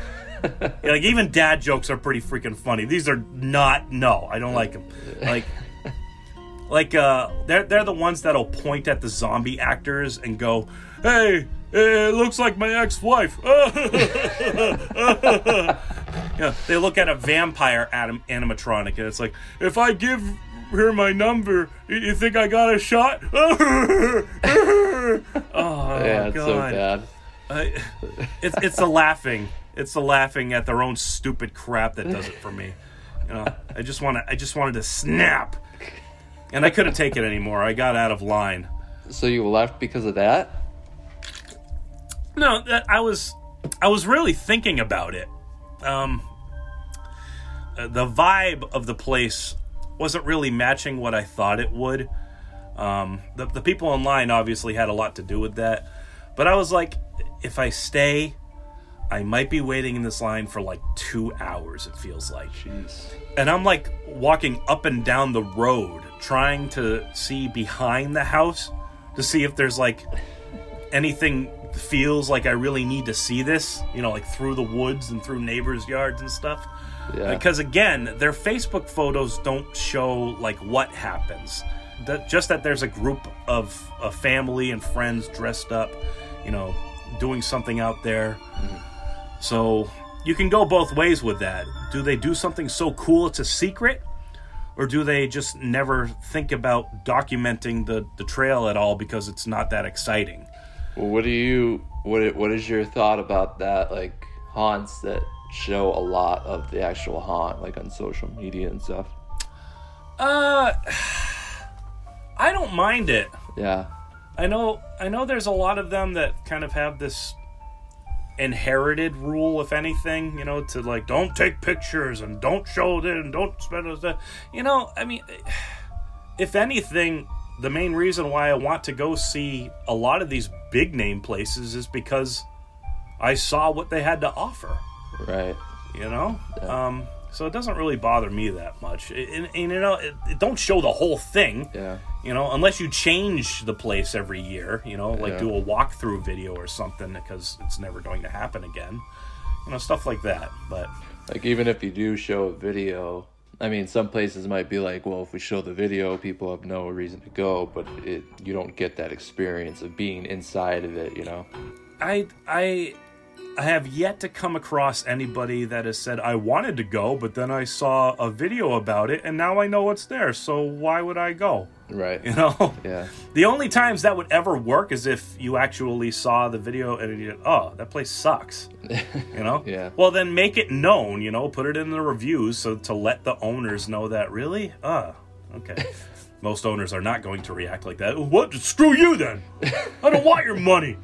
B: like even dad jokes are pretty freaking funny. These are not. No, I don't like them. Like, like uh, they're they're the ones that'll point at the zombie actors and go, "Hey, it looks like my ex-wife." yeah, they look at a vampire anim- animatronic and it's like, if I give her my number, you- think I got a shot? oh
C: yeah, it's so bad.
B: I, it's it's the laughing. It's the laughing at their own stupid crap that does it for me. You know, I just want to. I just wanted to snap, and I couldn't take it anymore. I got out of line.
C: So you left because of that?
B: No, that, I was, I was really thinking about it. Um, uh, the vibe of the place wasn't really matching what I thought it would. Um, the the people online obviously had a lot to do with that, but I was like, if I stay, I might be waiting in this line for like two hours. It feels like.
C: Jeez.
B: and I'm like walking up and down the road trying to see behind the house to see if there's like anything feels like I really need to see this, you know, like through the woods and through neighbors' yards and stuff.
C: Yeah.
B: Because again, their Facebook photos don't show like what happens. That just that there's a group of a family and friends dressed up, you know, doing something out there. So you can go both ways with that. Do they do something so cool it's a secret? Or do they just never think about documenting the, the trail at all because it's not that exciting?
C: Well, what do you what what is your thought about that? Like haunts that show a lot of the actual haunt, like on social media and stuff.
B: Uh I don't mind it.
C: Yeah.
B: I know I know there's a lot of them that kind of have this inherited rule if anything, you know, to like don't take pictures and don't show it and don't spend it. You know, I mean if anything the main reason why I want to go see a lot of these big name places is because I saw what they had to offer
C: Right.
B: you know um so it doesn't really bother me that much and, and, you know it, it don't show the whole thing
C: Yeah.
B: You know unless you change the place every year you know like
C: Yeah.
B: do a walkthrough video or something because it's never going to happen again you know stuff like that but
C: Like even if you do show a video, I mean, some places might be like, well, if we show the video, people have no reason to go, but it you don't get that experience of being inside of it, you know.
B: i i I have yet to come across anybody that has said I wanted to go, but then I saw a video about it and now I know it's there. So why would I go?
C: Right.
B: You know?
C: Yeah.
B: The only times that would ever work is if you actually saw the video and you, oh, that place sucks. You know?
C: Yeah.
B: Well, then make it known, you know, put it in the reviews so to let the owners know that really? Uh, okay. Most owners are not going to react like that. What? Screw you then. I don't want your money.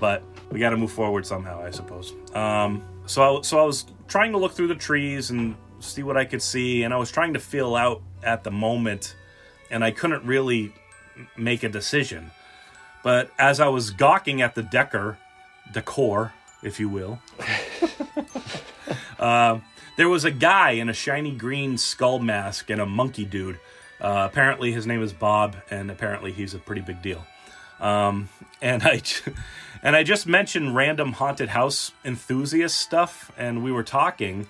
B: but we got to move forward somehow, I suppose. Um, so, I, so I was trying to look through the trees and see what I could see, and I was trying to feel out at the moment, and I couldn't really make a decision. But as I was gawking at the decor, decor, if you will, uh, there was a guy in a shiny green skull mask and a monkey dude. Uh, apparently, his name is Bob, and apparently, he's a pretty big deal. Um, and I, and I just mentioned random haunted house enthusiast stuff, and we were talking.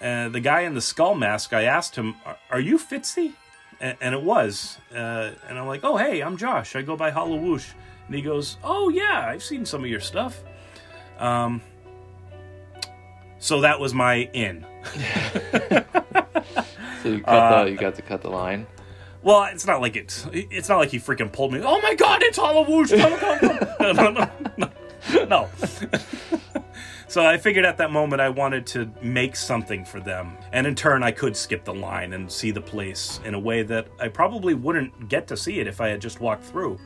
B: And the guy in the skull mask, I asked him, "Are, are you Fitzy?" And, and it was. Uh, and I'm like, "Oh, hey, I'm Josh. I go by Hallowoosh." And he goes, "Oh yeah, I've seen some of your stuff." Um, so that was my in.
C: So you cut
B: Uh,
C: the you got to cut the line.
B: Well, it's not like it's it's not like he freaking pulled me. Oh my god, it's Hallowoosh! Come, come, come. No, no, no, no. no. so I figured at that moment I wanted to make something for them, and in turn I could skip the line and see the place in a way that I probably wouldn't get to see it if I had just walked through.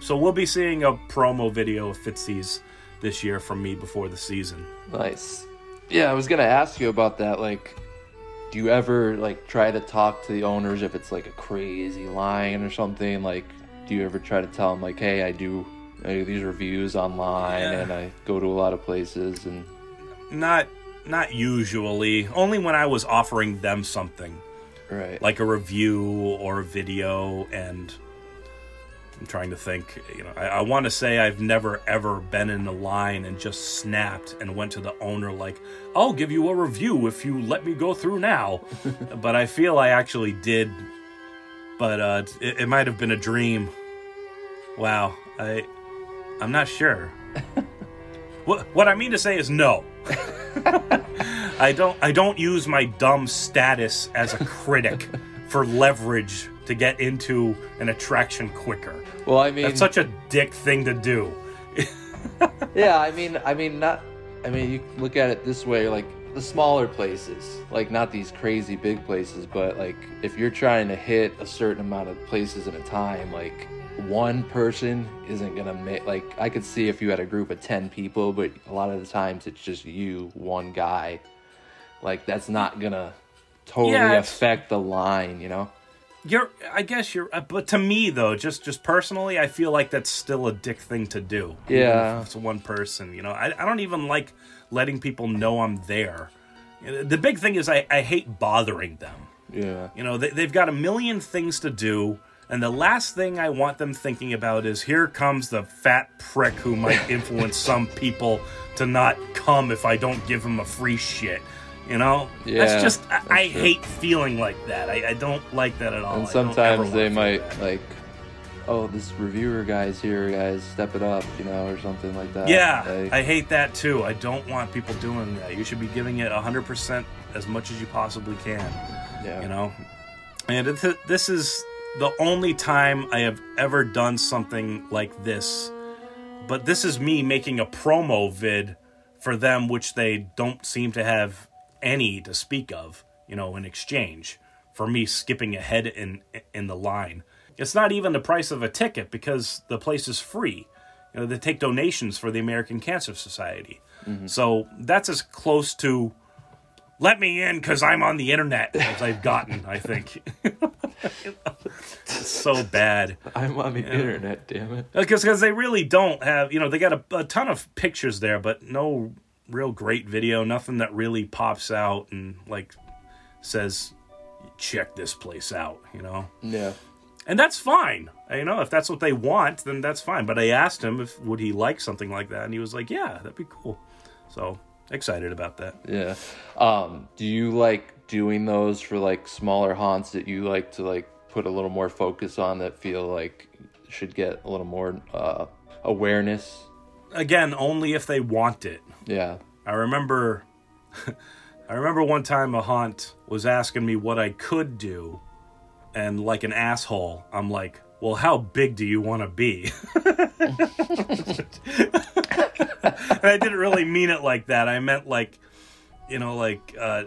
B: So we'll be seeing a promo video of Fitzy's this year from me before the season.
C: Nice. Yeah, I was gonna ask you about that. Like, do you ever like try to talk to the owners if it's like a crazy line or something? Like, do you ever try to tell them like, hey, I do, I do these reviews online
B: Yeah.
C: and I go to a lot of places and
B: Not not usually. Only when I was offering them something.
C: right,
B: like a review or a video and i'm trying to think you know i, I want to say i've never ever been in a line and just snapped and went to the owner like i'll give you a review if you let me go through now. But i feel i actually did but uh it, it might have been a dream. Wow i i'm not sure. What what i mean to say is no. I don't I don't use my dumb status as a critic for leverage to get into an attraction quicker.
C: well, I mean,
B: That's such a dick thing to do.
C: yeah, I mean, I mean, not, I mean, you look at it this way, like the smaller places, like not these crazy big places, but like if you're trying to hit a certain amount of places at a time, like one person isn't gonna make. Like I could see if you had a group of ten people, but a lot of the times it's just you, one guy. Like that's not gonna totally
B: Yeah,
C: affect the line, you know?
B: You're I guess you're uh, but to me though, just just personally, I feel like that's still a dick thing to do.
C: Yeah.
B: it's one person, you know. I, I don't even like letting people know I'm there. The big thing is I, I hate bothering them.
C: Yeah.
B: You know, they, they've got a million things to do, and the last thing I want them thinking about is here comes the fat prick who might influence some people to not come if I don't give him a free shit. You know,
C: Yeah,
B: that's just I, I
C: that's true.
B: hate feeling like that. I, I don't like that at all.
C: And
B: I
C: sometimes they might
B: that.
C: like, oh, this reviewer guy's here, guys, step it up, you know, or something like that.
B: Yeah,
C: Like,
B: I hate that too. I don't want people doing that. You should be giving it 100% as much as you possibly can.
C: yeah.
B: you know and it, this is the only time i have ever done something like this but this is me making a promo vid for them which they don't seem to have any to speak of you know in exchange for me skipping ahead in in the line it's not even the price of a ticket because the place is free you know they take donations for the american cancer society mm-hmm. so that's as close to let me in because I'm on the internet as I've gotten, I think. it's so bad.
C: I'm on the internet, damn it.
B: Because they really don't have, you know, they got a, a ton of pictures there, but no real great video, nothing that really pops out and, like, says, check this place out, you know?
C: Yeah.
B: And that's fine. You know, if that's what they want, then that's fine. But I asked him if would he like something like that, and he was like, "Yeah, that'd be cool." So excited about that.
C: Yeah. Um, do you like doing those for like smaller haunts that you like to like put a little more focus on that feel like should get a little more uh, awareness?
B: Again, only if they want it.
C: Yeah.
B: I remember I remember one time a haunt was asking me what I could do and like an asshole, I'm like, "Well, how big do you want to be?" and I didn't really mean it like that. I meant like you know, like uh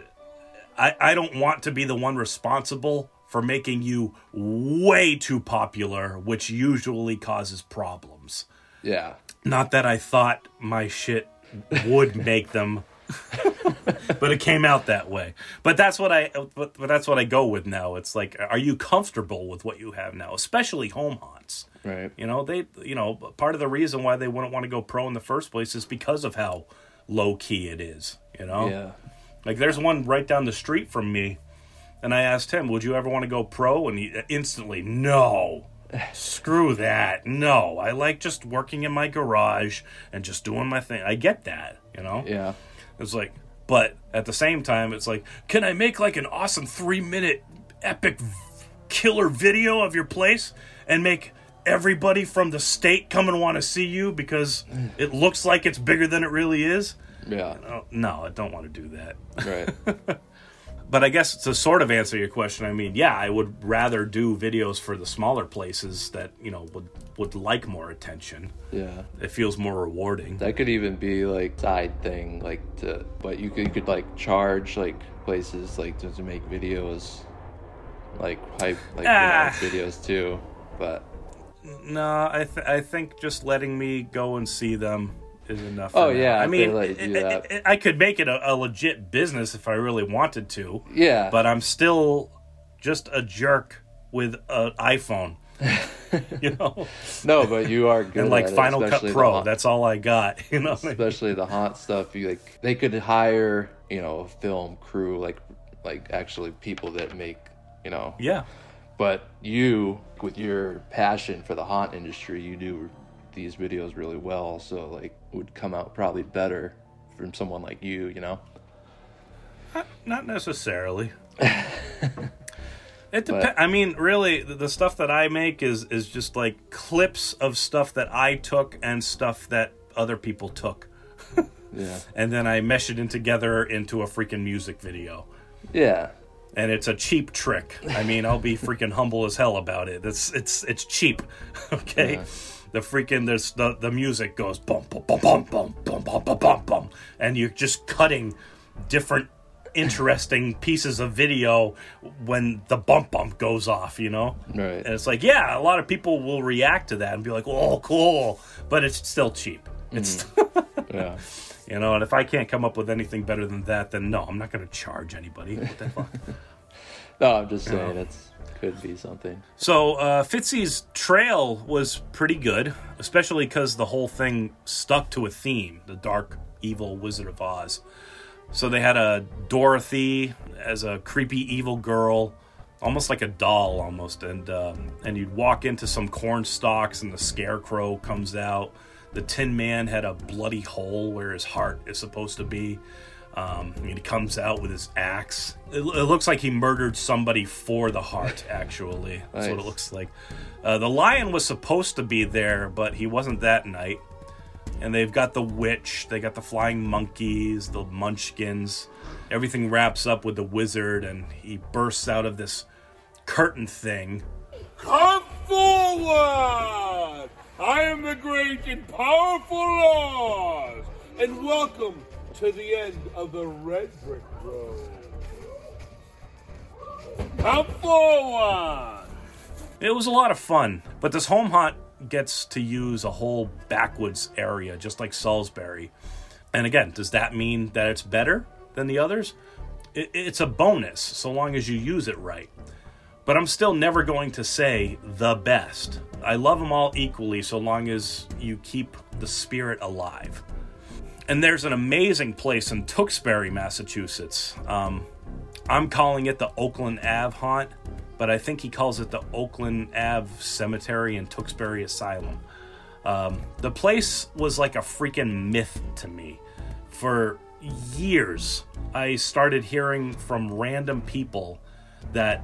B: I I don't want to be the one responsible for making you way too popular, which usually causes problems.
C: Yeah.
B: Not that I thought my shit would make them, but it came out that way. But that's what I, but, but that's what I go with now. It's like, are you comfortable with what you have now, especially home haunts?
C: Right.
B: You know, they, you know, part of the reason why they wouldn't want to go pro in the first place is because of how low key it is. You know,
C: Yeah.
B: like there's one right down the street from me, and I asked him, "Would you ever want to go pro?" And he instantly, "No, screw that. No, I like just working in my garage and just doing my thing. I get that, you know.
C: Yeah.
B: It's like, but at the same time, it's like, can I make like an awesome three minute epic killer video of your place and make everybody from the state come and want to see you because mm. it looks like it's bigger than it really is?
C: Yeah.
B: Oh, no, I don't want to do that.
C: Right.
B: But I guess to sort of answer your question, I mean, yeah, I would rather do videos for the smaller places that you know would would like more attention.
C: yeah.
B: It feels more rewarding.
C: That could even be like side thing, like to, but you could, you could like charge like places like to, to make videos, like hype like you know,
B: Ah.
C: videos too. But
B: No, I th- I think just letting me go and see them is enough.
C: Oh,
B: now.
C: yeah,
B: I mean,
C: they let you do
B: it- it- it- I could make it a, a legit business if I really wanted to.
C: yeah,
B: but I'm still just a jerk with an iPhone. you know,
C: no, but you are good
B: and like Final Cut Pro. That's all I got. You know,
C: especially the haunt stuff. You like they could hire you know a film crew like like actually people that make you know
B: yeah.
C: But you, with your passion for the haunt industry, you do these videos really well. So like, would come out probably better from someone like you. You know?
B: Not necessarily. It depends. I mean, really, the, the stuff that I make is is just like clips of stuff that I took and stuff that other people took,
C: Yeah.
B: and then I mesh it in together into a freaking music video.
C: Yeah.
B: And it's a cheap trick. I mean, I'll be freaking humble as hell about it. It's it's it's cheap, okay.
C: Yeah.
B: The freaking there's the the music goes bum bum bum bum bum bum bum bum bum bum, and you're just cutting different interesting pieces of video when the bump bump goes off, you know?
C: Right.
B: And it's like, yeah, a lot of people will react to that and be like, "Oh, cool," but it's still cheap. It's mm.
C: Yeah.
B: you know, and if I can't come up with anything better than that, then no, I'm not going to charge anybody. What the fuck?
C: No, I'm just saying it's could be something.
B: So uh, Fitzy's trail was pretty good, especially because the whole thing stuck to a theme: the dark, evil Wizard of Oz. So they had a Dorothy as a creepy evil girl, almost like a doll, almost, and uh, and you'd walk into some corn stalks, and the Scarecrow comes out. The Tin Man had a bloody hole where his heart is supposed to be. Um, and he comes out with his axe. It, it looks like he murdered somebody for the heart. Actually, that's what it looks like. Uh, the lion was supposed to be there, but he wasn't that night. And they've got the witch, they got the flying monkeys, the munchkins. Everything wraps up with the wizard, and he bursts out of this curtain thing.
I: Come forward! I am the great and powerful Oz, and welcome to the end of the Red Brick Road. Come forward!
B: It was a lot of fun, but this home haunt gets to use a whole backwoods area, just like Salisbury. And again, does that mean that it's better than the others? It, it's a bonus, so long as you use it right. But I'm still never going to say the best. I love them all equally, so long as you keep the spirit alive. And there's an amazing place in Tewksbury, Massachusetts. Um, I'm calling it the Oakland Ave Haunt, but I think he calls it the Oakland Ave Cemetery and Tewksbury Asylum. Um, the place was like a freaking myth to me. For years, I started hearing from random people that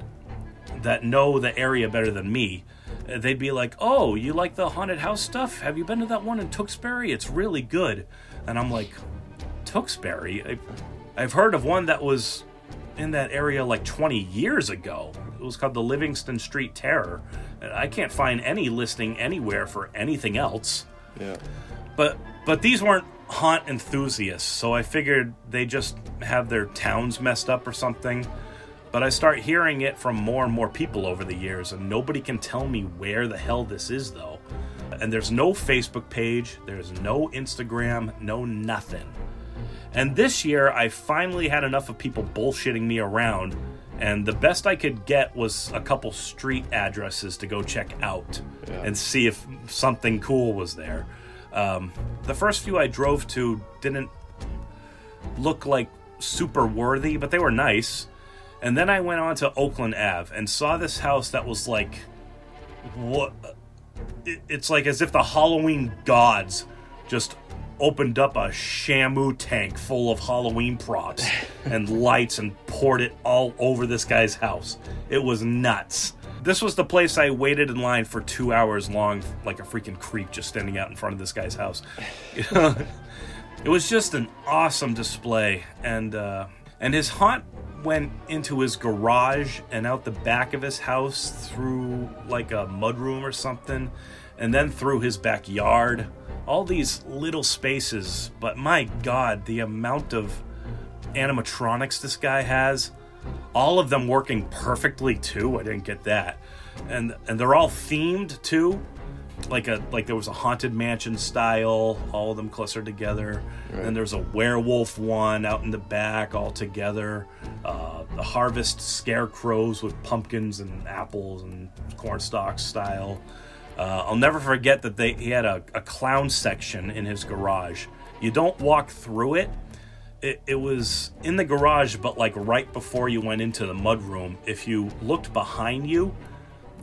B: that know the area better than me they'd be like, "Oh, you like the haunted house stuff? Have you been to that one in Tewksbury? It's really good." And I'm like, "Tewksbury? I've, I've heard of one that was in that area like 20 years ago. It was called the Livingston Street Terror. I can't find any listing anywhere for anything else."
C: Yeah.
B: But but these weren't haunt enthusiasts, so I figured they just have their towns messed up or something. But I start hearing it from more and more people over the years, and nobody can tell me where the hell this is, though. And there's no Facebook page, there's no Instagram, no nothing. And this year, I finally had enough of people bullshitting me around, and the best I could get was a couple street addresses to go check out
C: Yeah.
B: and see if something cool was there. Um, the first few I drove to didn't look like super worthy, but they were nice. And then I went on to Oakland Ave and saw this house that was like, what? It- It's like as if the Halloween gods just opened up a Shamu tank full of Halloween props and lights and poured it all over this guy's house. It was nuts. This was the place I waited in line for two hours long, like a freaking creep, just standing out in front of this guy's house. it was just an awesome display, and uh, and his haunt went into his garage and out the back of his house through like a mudroom or something, and then through his backyard. All these little spaces, but my God, the amount of animatronics this guy has. All of them working perfectly too. I didn't get that. And and they're all themed too like a like there was a haunted mansion style all of them clustered together and there's a werewolf one out in the back all together uh, the harvest scarecrows with pumpkins and apples and corn stalks style uh, I'll never forget that they he had a, a clown section in his garage. You don't walk through it. it. It was in the garage, but like right before you went into the mudroom. If you looked behind you,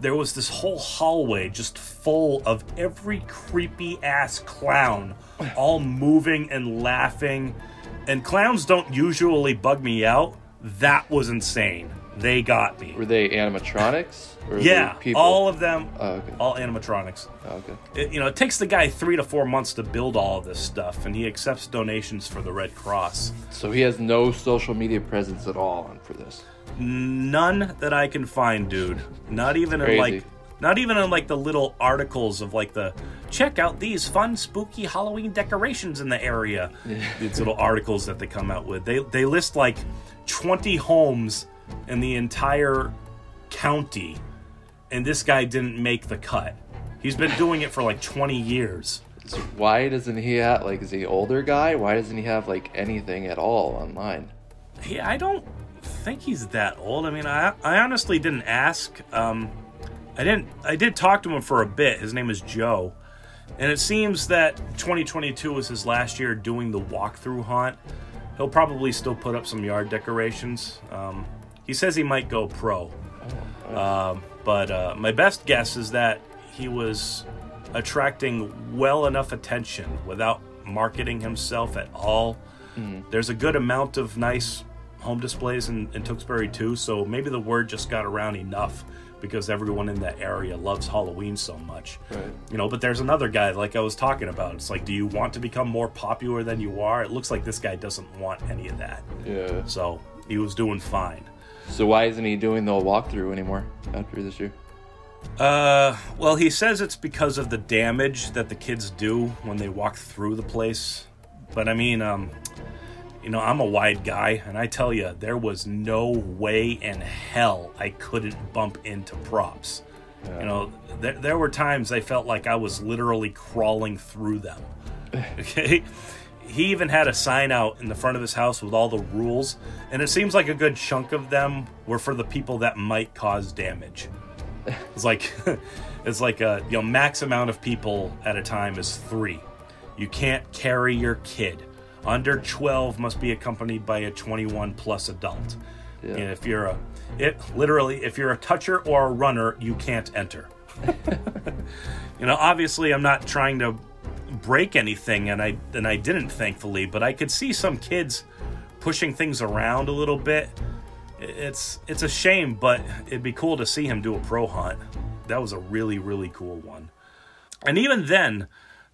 B: there was this whole hallway just full of every creepy ass clown, all moving and laughing. And clowns don't usually bug me out. That was insane. They got me.
C: Were they animatronics? Or
B: Yeah,
C: they
B: all of them,
C: Oh, okay.
B: all animatronics.
C: Oh, okay.
B: It, you know, it takes the guy three to four months to build all of this stuff, and he accepts donations for the Red Cross.
C: So he has no social media presence at all for this.
B: None that I can find, dude. Not even in like, not even in like the little articles of like the check out these fun, spooky Halloween decorations in the area. These little articles that they come out with. They they list like twenty homes in the entire county, and this guy didn't make the cut. He's been doing it for like twenty years.
C: So why doesn't he have like is he older guy? Why doesn't he have like anything at all online?
B: Yeah, I don't think he's that old. I mean, I I honestly didn't ask. Um, I didn't. I did talk to him for a bit. His name is Joe, and it seems that 2022 was his last year doing the walkthrough haunt. He'll probably still put up some yard decorations. Um, he says he might go pro, um, but uh, my best guess is that he was attracting well enough attention without marketing himself at all. There's a good amount of nice home displays in, in Tewksbury too, so maybe the word just got around enough because everyone in that area loves Halloween so much.
C: Right.
B: You know, but there's another guy like I was talking about. It's like, do you want to become more popular than you are? It looks like this guy doesn't want any of that.
C: Yeah.
B: So he was doing fine.
C: So why isn't he doing the walkthrough anymore after this year?
B: Uh, well, he says it's because of the damage that the kids do when they walk through the place. But I mean, um, you know, I'm a wide guy, and I tell you, there was no way in hell I couldn't bump into props. You know, there, there were times I felt like I was literally crawling through them. Okay? He even had a sign out in the front of his house with all the rules, and it seems like a good chunk of them were for the people that might cause damage. It's like it's like a you know max amount of people at a time is three. You can't carry your kid. Under twelve must be accompanied by a twenty-one plus adult.
C: Yeah.
B: And if you're a it literally if you're a toucher or a runner, you can't enter. you know, obviously I'm not trying to break anything and I and I didn't thankfully, but I could see some kids pushing things around a little bit. It's it's a shame, but it'd be cool to see him do a pro haunt. that was a really really cool one. And even then,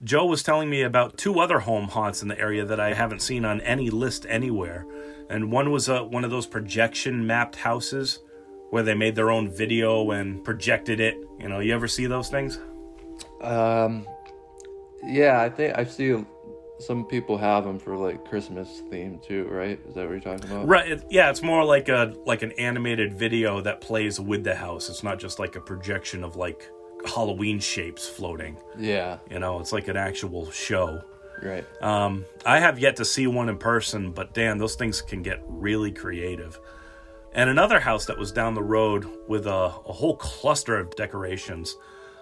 B: Joe was telling me about two other home haunts in the area that I haven't seen on any list anywhere. And one was uh, one of those projection mapped houses where they made their own video and projected it. You know, you ever see those things?
C: Um, yeah, I think I see some people have them for like Christmas theme too, right? Is that what you're talking about?
B: Right. It, yeah, it's more like a like an animated video that plays with the house. It's not just like a projection of like Halloween shapes floating.
C: Yeah.
B: You know, it's like an actual show.
C: Right.
B: Um, I have yet to see one in person, but damn, those things can get really creative. And another house that was down the road with a, a whole cluster of decorations.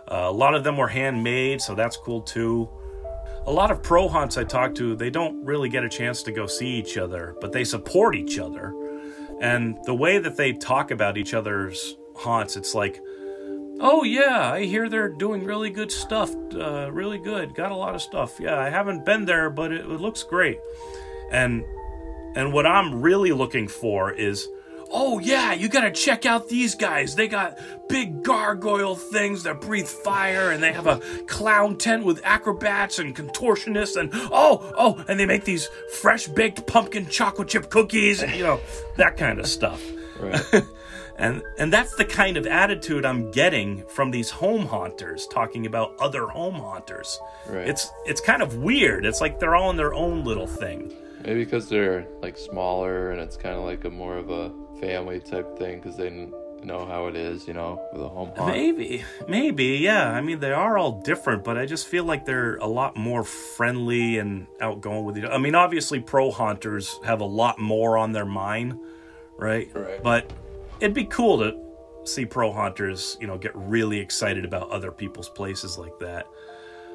B: Uh, a lot of them were handmade, so that's cool too. A lot of pro haunts I talk to, they don't really get a chance to go see each other, but they support each other. And the way that they talk about each other's haunts, it's like, oh yeah, I hear they're doing really good stuff, uh, really good, got a lot of stuff. Yeah, I haven't been there, but it, it looks great. And and what I'm really looking for is oh yeah, you gotta check out these guys. They got big gargoyle things that breathe fire, and they have a clown tent with acrobats and contortionists, and oh, oh, and they make these fresh baked pumpkin chocolate chip cookies, you know, that kind of stuff.
C: Right.
B: and and that's the kind of attitude I'm getting from these home haunters talking about other home haunters.
C: Right.
B: It's it's kind of weird. It's like they're all in their own little thing.
C: Maybe because they're like smaller and it's kind of like a more of a family type thing because they know how it is, you know, with a home haunt.
B: Maybe, maybe, yeah. I mean, they are all different, but I just feel like they're a lot more friendly and outgoing with each other. I mean, obviously, pro haunters have a lot more on their mind, right?
C: Right.
B: But it'd be cool to see pro haunters, you know, get really excited about other people's places like that.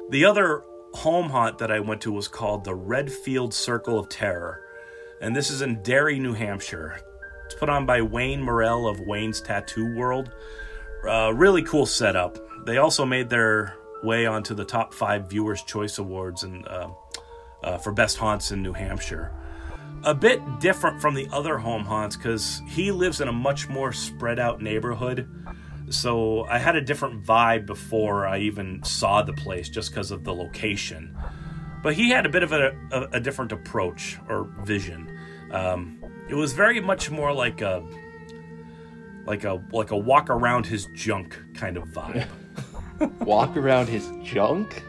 B: The other home haunt that I went to was called the Redfield Circle of Terror, and this is in Derry, New Hampshire. It's put on by Wayne Morell of Wayne's Tattoo World. Uh, really cool setup. They also made their way onto the top five Viewers' Choice Awards and uh, uh, for best haunts in New Hampshire. A bit different from the other home haunts because he lives in a much more spread out neighborhood. So I had a different vibe before I even saw the place just because of the location. But he had a bit of a, a, a different approach or vision. Um, it was very much more like a like a like a walk around his junk kind of vibe.
C: Walk around his junk?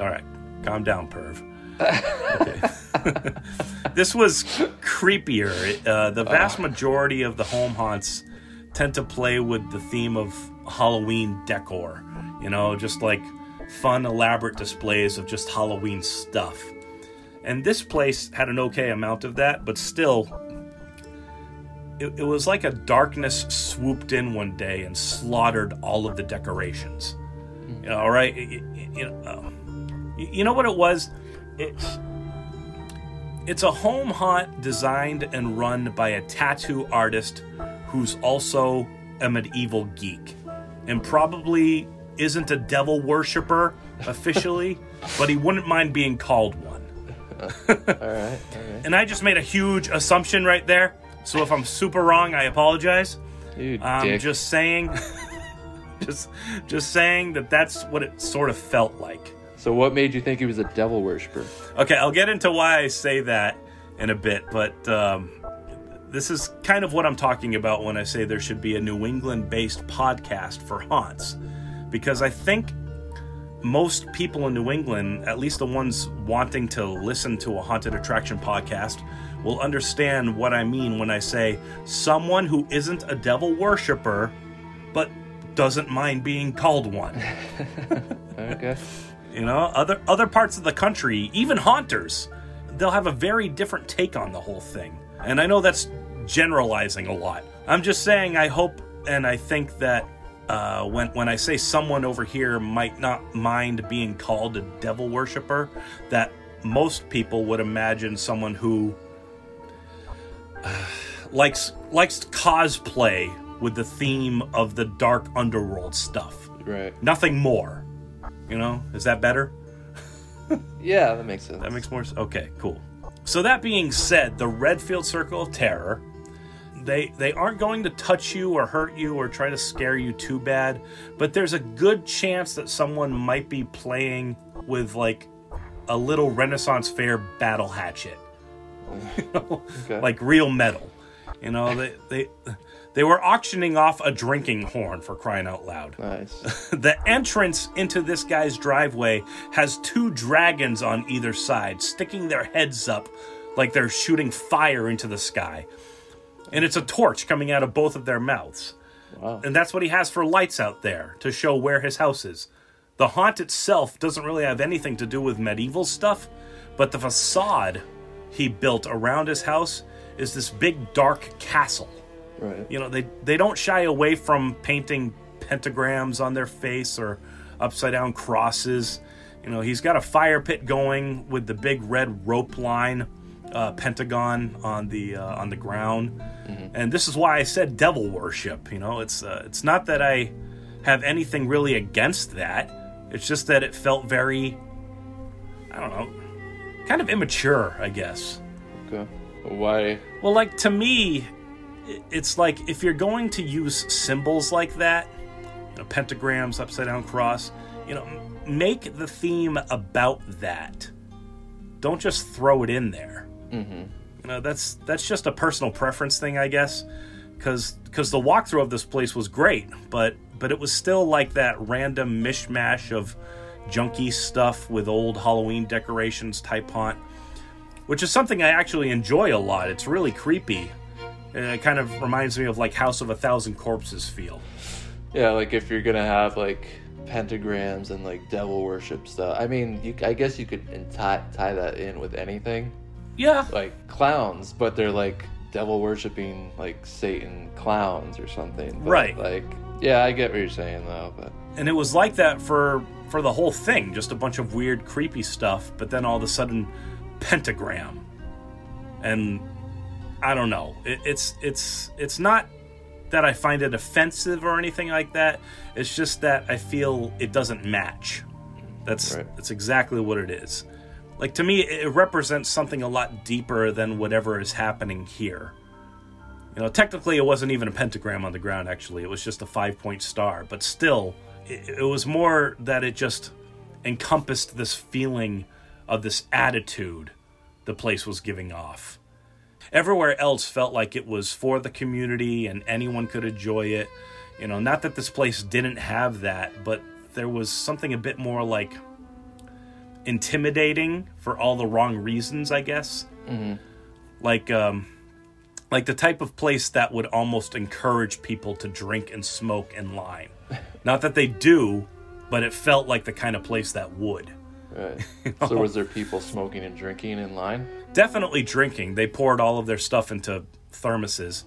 B: All right, calm down, perv. This was creepier. Uh, the vast majority of the home haunts tend to play with the theme of Halloween decor. You know, just like fun, elaborate displays of just Halloween stuff. And this place had an okay amount of that, but still, it, it was like a darkness swooped in one day and slaughtered all of the decorations. You know, all right, you, you know, you- you know what it was? It's it's a home haunt designed and run by a tattoo artist who's also a medieval geek and probably isn't a devil worshiper officially, but he wouldn't mind being called one.
C: All right, all right.
B: And I just made a huge assumption right there. So if I'm super wrong, I apologize.
C: You
B: I'm
C: dick.
B: just saying, just just saying that that's what it sort of felt like.
C: So what made you think he was a devil worshiper?
B: Okay, I'll get into why I say that in a bit, but um, this is kind of what I'm talking about when I say there should be a New England based podcast for haunts. Because I think most people in New England, at least the ones wanting to listen to a haunted attraction podcast, will understand what I mean when I say someone who isn't a devil worshiper but doesn't mind being called one.
C: Okay.
B: You know, other other parts of the country, even haunters, they'll have a very different take on the whole thing. And I know that's generalizing a lot. I'm just saying I hope and I think that uh, when when I say someone over here might not mind being called a devil worshiper, that most people would imagine someone who uh, likes likes cosplay with the theme of the dark underworld stuff.
C: Right.
B: Nothing more. You know, is that better?
C: Yeah, that makes sense.
B: That makes more sense. Okay, cool. So that being said, the Redfield Circle of Terror, they they aren't going to touch you or hurt you or try to scare you too bad, but there's a good chance that someone might be playing with like a little Renaissance fair battle hatchet. You know?
C: Okay.
B: Like real metal. You know, they they they were auctioning off a drinking horn for crying out loud.
C: Nice.
B: The entrance into this guy's driveway has two dragons on either side, sticking their heads up like they're shooting fire into the sky. And it's a torch coming out of both of their mouths.
C: Wow.
B: And that's what he has for lights out there to show where his house is. The haunt itself doesn't really have anything to do with medieval stuff, but the facade he built around his house is this big dark castle.
C: Right.
B: You know, they they don't shy away from painting pentagrams on their face or upside down crosses. You know, he's got a fire pit going with the big red rope line uh, pentagon on the uh, on the ground, and this is why I said devil worship. You know, it's uh, it's not that I have anything really against that. It's just that it felt very, I don't know, kind of immature, I guess.
C: Okay. Why?
B: Well, like to me, it's like if you're going to use symbols like that, you know, pentagrams, upside down cross, you know, make the theme about that. Don't just throw it in there. Mm-hmm. You know, that's that's just a personal preference thing, I guess. Because because the walkthrough of this place was great, but but it was still like that random mishmash of junky stuff with old Halloween decorations type haunt which is something I actually enjoy a lot. It's really creepy. Uh, It kind of reminds me of like House of a Thousand Corpses feel.
C: Yeah, like if you're gonna have like pentagrams and like devil worship stuff. I mean, you, I guess you could tie tie that in with anything,
B: Yeah,
C: like clowns, but they're like devil worshiping like Satan clowns or something. But,
B: Right.
C: Like, yeah, I get what you're saying though, but
B: and it was like that for for the whole thing, just a bunch of weird, creepy stuff. But then all of a sudden, pentagram, and I don't know. It, it's it's it's not that I find it offensive or anything like that. It's just that I feel it doesn't match. That's
C: Right.
B: that's exactly what it is. Like to me, it represents something a lot deeper than whatever is happening here. You know, technically, it wasn't even a pentagram on the ground. Actually, it was just a five-point star. But still, it, it was more that it just encompassed this feeling of this attitude the place was giving off. Everywhere else felt like it was for the community and anyone could enjoy it. You know, not that this place didn't have that, but there was something a bit more like intimidating for all the wrong reasons, I guess. Like, um, like the type of place that would almost encourage people to drink and smoke and line. Not that they do, but it felt like the kind of place that would.
C: Right. so was there people smoking and drinking in line?
B: Definitely drinking. They poured all of their stuff into thermoses.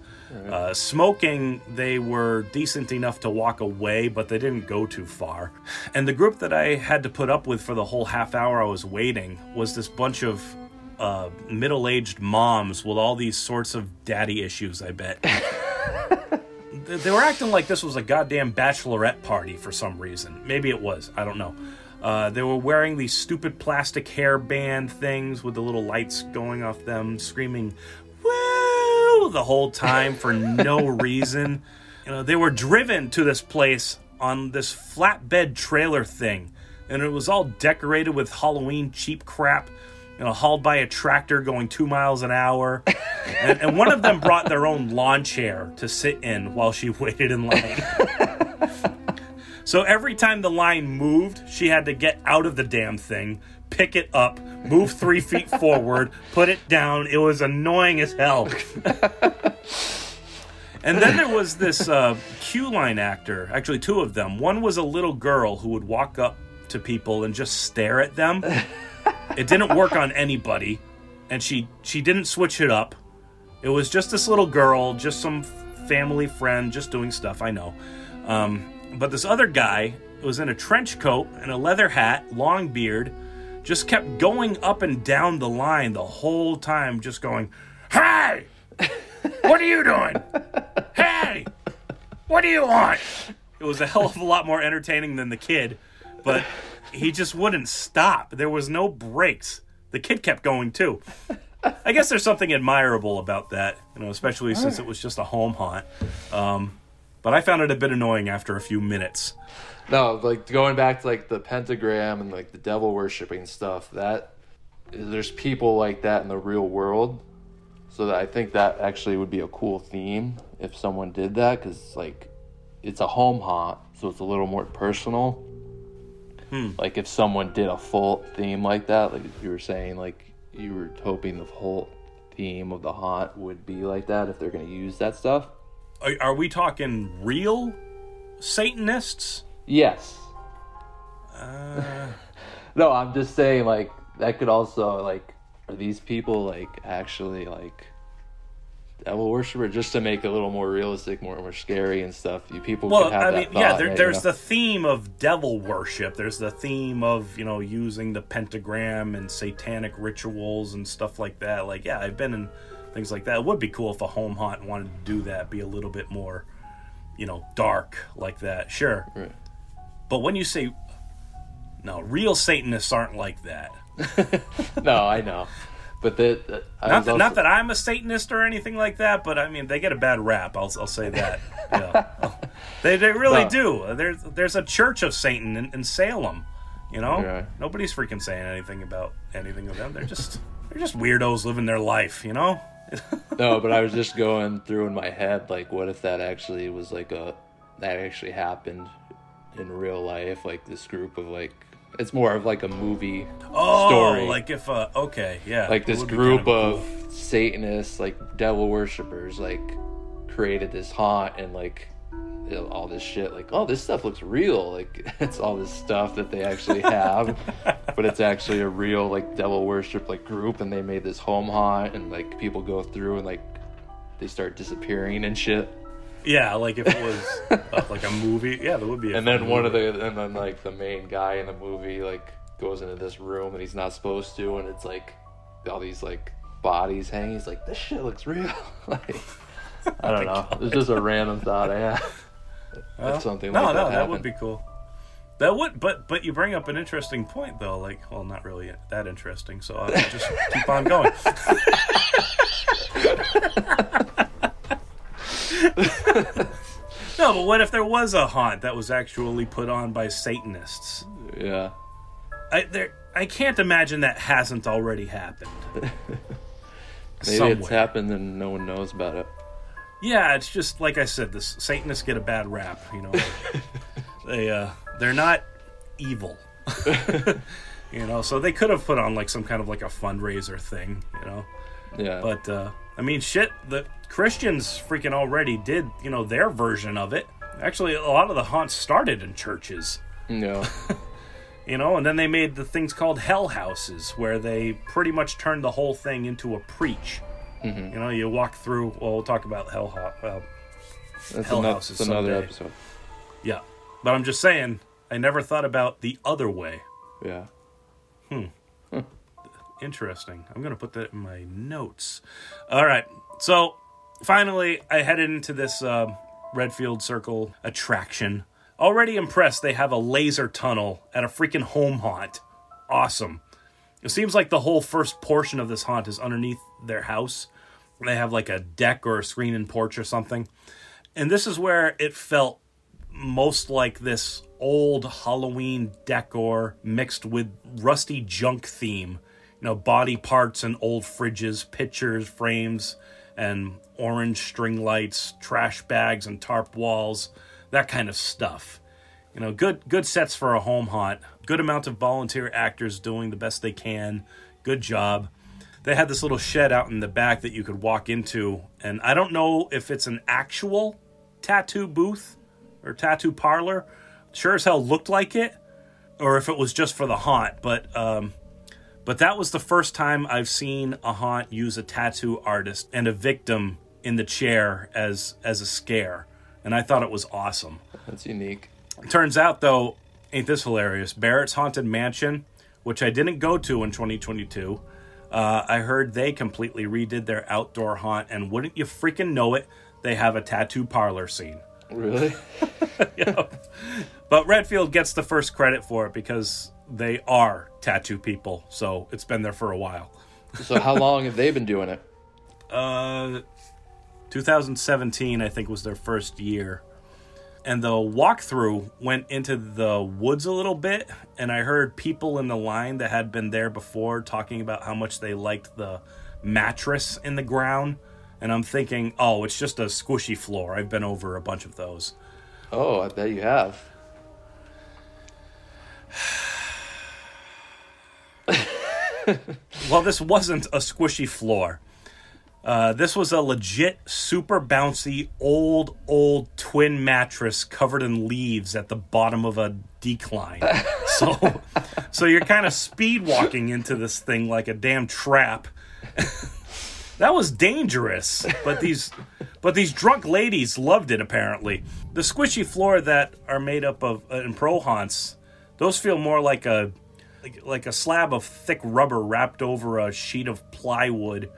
B: Uh, smoking, they were decent enough to walk away, but they didn't go too far. And the group that I had to put up with for the whole half hour I was waiting was this bunch of uh, middle aged moms with all these sorts of daddy issues, I bet. They were acting like this was a goddamn bachelorette party for some reason. Maybe it was. I don't know. Uh, they were wearing these stupid plastic hairband things with the little lights going off them, screaming "woo" the whole time for no reason. You know, they were driven to this place on this flatbed trailer thing, and it was all decorated with Halloween cheap crap. You know, hauled by a tractor going two miles an hour. And, and one of them brought their own lawn chair to sit in while she waited in line. So every time the line moved, she had to get out of the damn thing, pick it up, move three feet forward, put it down. It was annoying as hell. And then there was this uh, queue line actor, actually, two of them. One was a little girl who would walk up to people and just stare at them. It didn't work on anybody, and she she didn't switch it up. It was just this little girl, just some family friend, just doing stuff. I know, um, but this other guy was in a trench coat and a leather hat, long beard, just kept going up and down the line the whole time, just going, "Hey, what are you doing? Hey, what do you want?" It was a hell of a lot more entertaining than the kid, but he just wouldn't stop. There was no breaks. The kid kept going too. I guess there's something admirable about that, you know, especially since it was just a home haunt. Um, but I found it a bit annoying after a few minutes.
C: No, like going back to like the pentagram and like the devil worshipping stuff. That there's people like that in the real world, so that I think that actually would be a cool theme if someone did that because like it's a home haunt, so it's a little more personal. Hmm. Like if someone did a full theme like that, like you were saying, like you were hoping the whole theme of the haunt would be like that if they're gonna use that stuff.
B: Are, are we talking real Satanists?
C: Yes. Uh. no, I'm just saying like that could also like are these people like actually like devil worshiper just to make it a little more realistic, more more scary and stuff. You people
B: Well,
C: could have
B: I mean, yeah, there,
C: right,
B: there's
C: you know?
B: the theme of devil worship. There's the theme of, you know, using the pentagram and satanic rituals and stuff like that. Like, yeah, I've been in things like that. It would be cool if a home haunt wanted to do that, be a little bit more, you know, dark like that. Sure.
C: Right.
B: But when you say, no, real Satanists aren't like that.
C: no, I know, but
B: Not that,
C: also-
B: not that I'm a Satanist or anything like that, but I mean, they get a bad rap. I'll, I'll say that. Yeah. they, they really
C: No.
B: do. There's there's a church of Satan in, in Salem. You know,
C: Yeah.
B: nobody's freaking saying anything about anything of them. They're just they're just weirdos living their life. You know.
C: No, but I was just going through in my head like, what if that actually was like a that actually happened in real life? Like this group of like it's more of like a movie
B: Oh,
C: story.
B: like if uh, okay, yeah,
C: like this group
B: kind
C: of
B: cool.
C: Satanists, like devil worshippers, like created this haunt and like you know, all this shit. Like, oh, this stuff looks real. Like, it's all this stuff that they actually have, but it's actually a real like devil worship like group, and they made this home haunt, and like people go through and like they start disappearing and shit.
B: yeah, like if it was uh, like a movie, yeah, there would be. A
C: And then one of the and then like the main guy in the movie like goes into this room and he's not supposed to, and it's like all these like bodies hanging. He's like, this shit looks real. like, I don't know. It's just a random thought I had. That's something
B: no,
C: like
B: no,
C: that.
B: that would be cool. That would, but but you bring up an interesting point though. Like, well, not really that interesting. So I'll just keep on going. no, but what if there was a haunt that was actually put on by Satanists?
C: Yeah.
B: I there, I can't imagine that hasn't already happened.
C: Maybe it's happened and no one knows about it.
B: Yeah, it's just like I said. The Satanists get a bad rap. You know, they uh, they're not evil. you know, so they could have put on like some kind of like a fundraiser thing. You know,
C: Yeah.
B: but uh, I mean, shit. The Christians freaking already did. You know, their version of it. Actually, a lot of the haunts started in churches.
C: no.
B: You know, and then they made the things called hell houses, where they pretty much turned the whole thing into a preach.
C: Mm-hmm.
B: You know, you walk through. Well, we'll talk about hell. Ho- well,
C: That's
B: Hell
C: another,
B: House is
C: that's another
B: someday.
C: episode.
B: Yeah. But I'm just saying, I never thought about the other way.
C: Yeah. Hmm.
B: Interesting. I'm going to put that in my notes. All right. So finally, I headed into this um Redfield Circle attraction. Already impressed they have a laser tunnel at a freaking home haunt. Awesome. It seems like the whole first portion of this haunt is underneath their house. They have like a deck or a screen and porch or something. And this is where it felt most like this old Halloween decor mixed with rusty junk theme. You know, body parts and old fridges, pictures, frames, and orange string lights, trash bags and tarp walls, that kind of stuff. You know, good good sets for a home haunt. Good amount of volunteer actors doing the best they can. Good job. They had this little shed out in the back that you could walk into, and I don't know if it's an actual tattoo booth or tattoo parlor. Sure as hell looked like it, or if it was just for the haunt. But um, but that was the first time I've seen a haunt use a tattoo artist and a victim in the chair as as a scare, and I thought it was awesome.
C: That's unique.
B: Turns out, though, ain't this hilarious? Barrett's Haunted Mansion, which I didn't go to in 2022, uh, I heard they completely redid their outdoor haunt, and wouldn't you freaking know it, they have a tattoo parlor scene.
C: Really?
B: But Redfield gets the first credit for it because they are tattoo people, so it's been there for a while.
C: So how long have they been doing it?
B: Uh, 2017, I think, was their first year. And the walkthrough went into the woods a little bit, and I heard people in the line that had been there before talking about how much they liked the mattress in the ground. And I'm thinking, oh, it's just a squishy floor. I've been over a bunch of those.
C: Oh, I bet you have.
B: well, this wasn't a squishy floor. Uh, this was a legit, super bouncy, old, old twin mattress covered in leaves at the bottom of a decline. so, so you're kind of speed walking into this thing like a damn trap. that was dangerous, but these, but these drunk ladies loved it. Apparently, the squishy floor that are made up of uh, in pro haunts, those feel more like a, like, like a slab of thick rubber wrapped over a sheet of plywood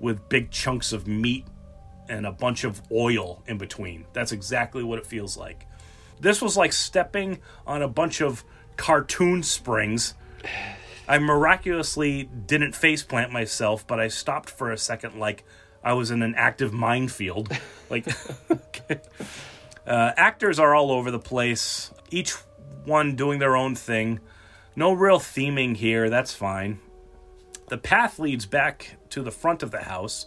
B: with big chunks of meat and a bunch of oil in between. That's exactly what it feels like. This was like stepping on a bunch of cartoon springs. I miraculously didn't faceplant myself, but I stopped for a second like I was in an active minefield. Like, okay. uh, actors are all over the place, each one doing their own thing. No real theming here, that's fine. The path leads back to the front of the house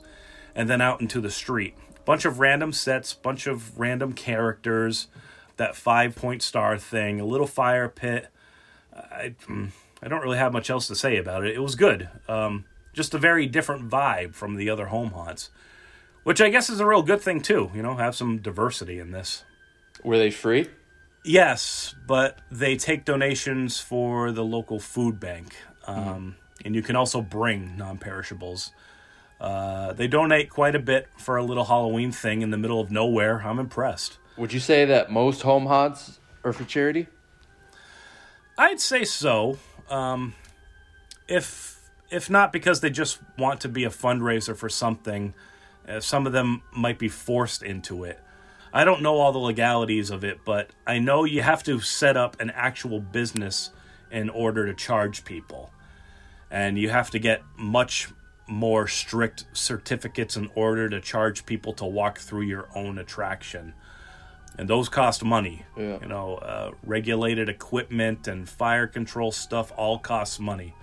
B: and then out into the street. Bunch of random sets, bunch of random characters, that five point star thing, a little fire pit. I, I don't really have much else to say about it. It was good. Um, just a very different vibe from the other home haunts, which I guess is a real good thing too. You know, have some diversity in this.
C: Were they free?
B: Yes, but they take donations for the local food bank. Um, mm-hmm and you can also bring non-perishables. Uh, they donate quite a bit for a little Halloween thing in the middle of nowhere. I'm impressed.
C: Would you say that most home haunts are for charity?
B: I'd say so. Um, if if not because they just want to be a fundraiser for something, uh, some of them might be forced into it. I don't know all the legalities of it, but I know you have to set up an actual business in order to charge people and you have to get much more strict certificates in order to charge people to walk through your own attraction. And those cost money.
C: Yeah.
B: You know, uh, regulated equipment and fire control stuff all costs money.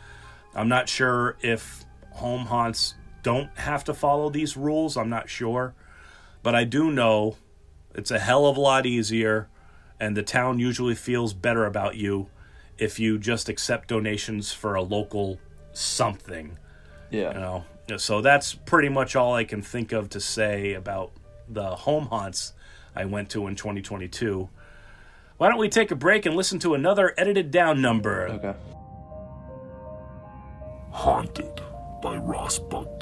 B: I'm not sure if home haunts don't have to follow these rules. I'm not sure. But I do know it's a hell of a lot easier, and the town usually feels better about you if you just accept donations for a local something.
C: Yeah.
B: You know. So that's pretty much all I can think of to say about the home haunts I went to in 2022. Why don't we take a break and listen to another edited down number?
C: Okay.
A: Haunted by Ross
B: Bugden.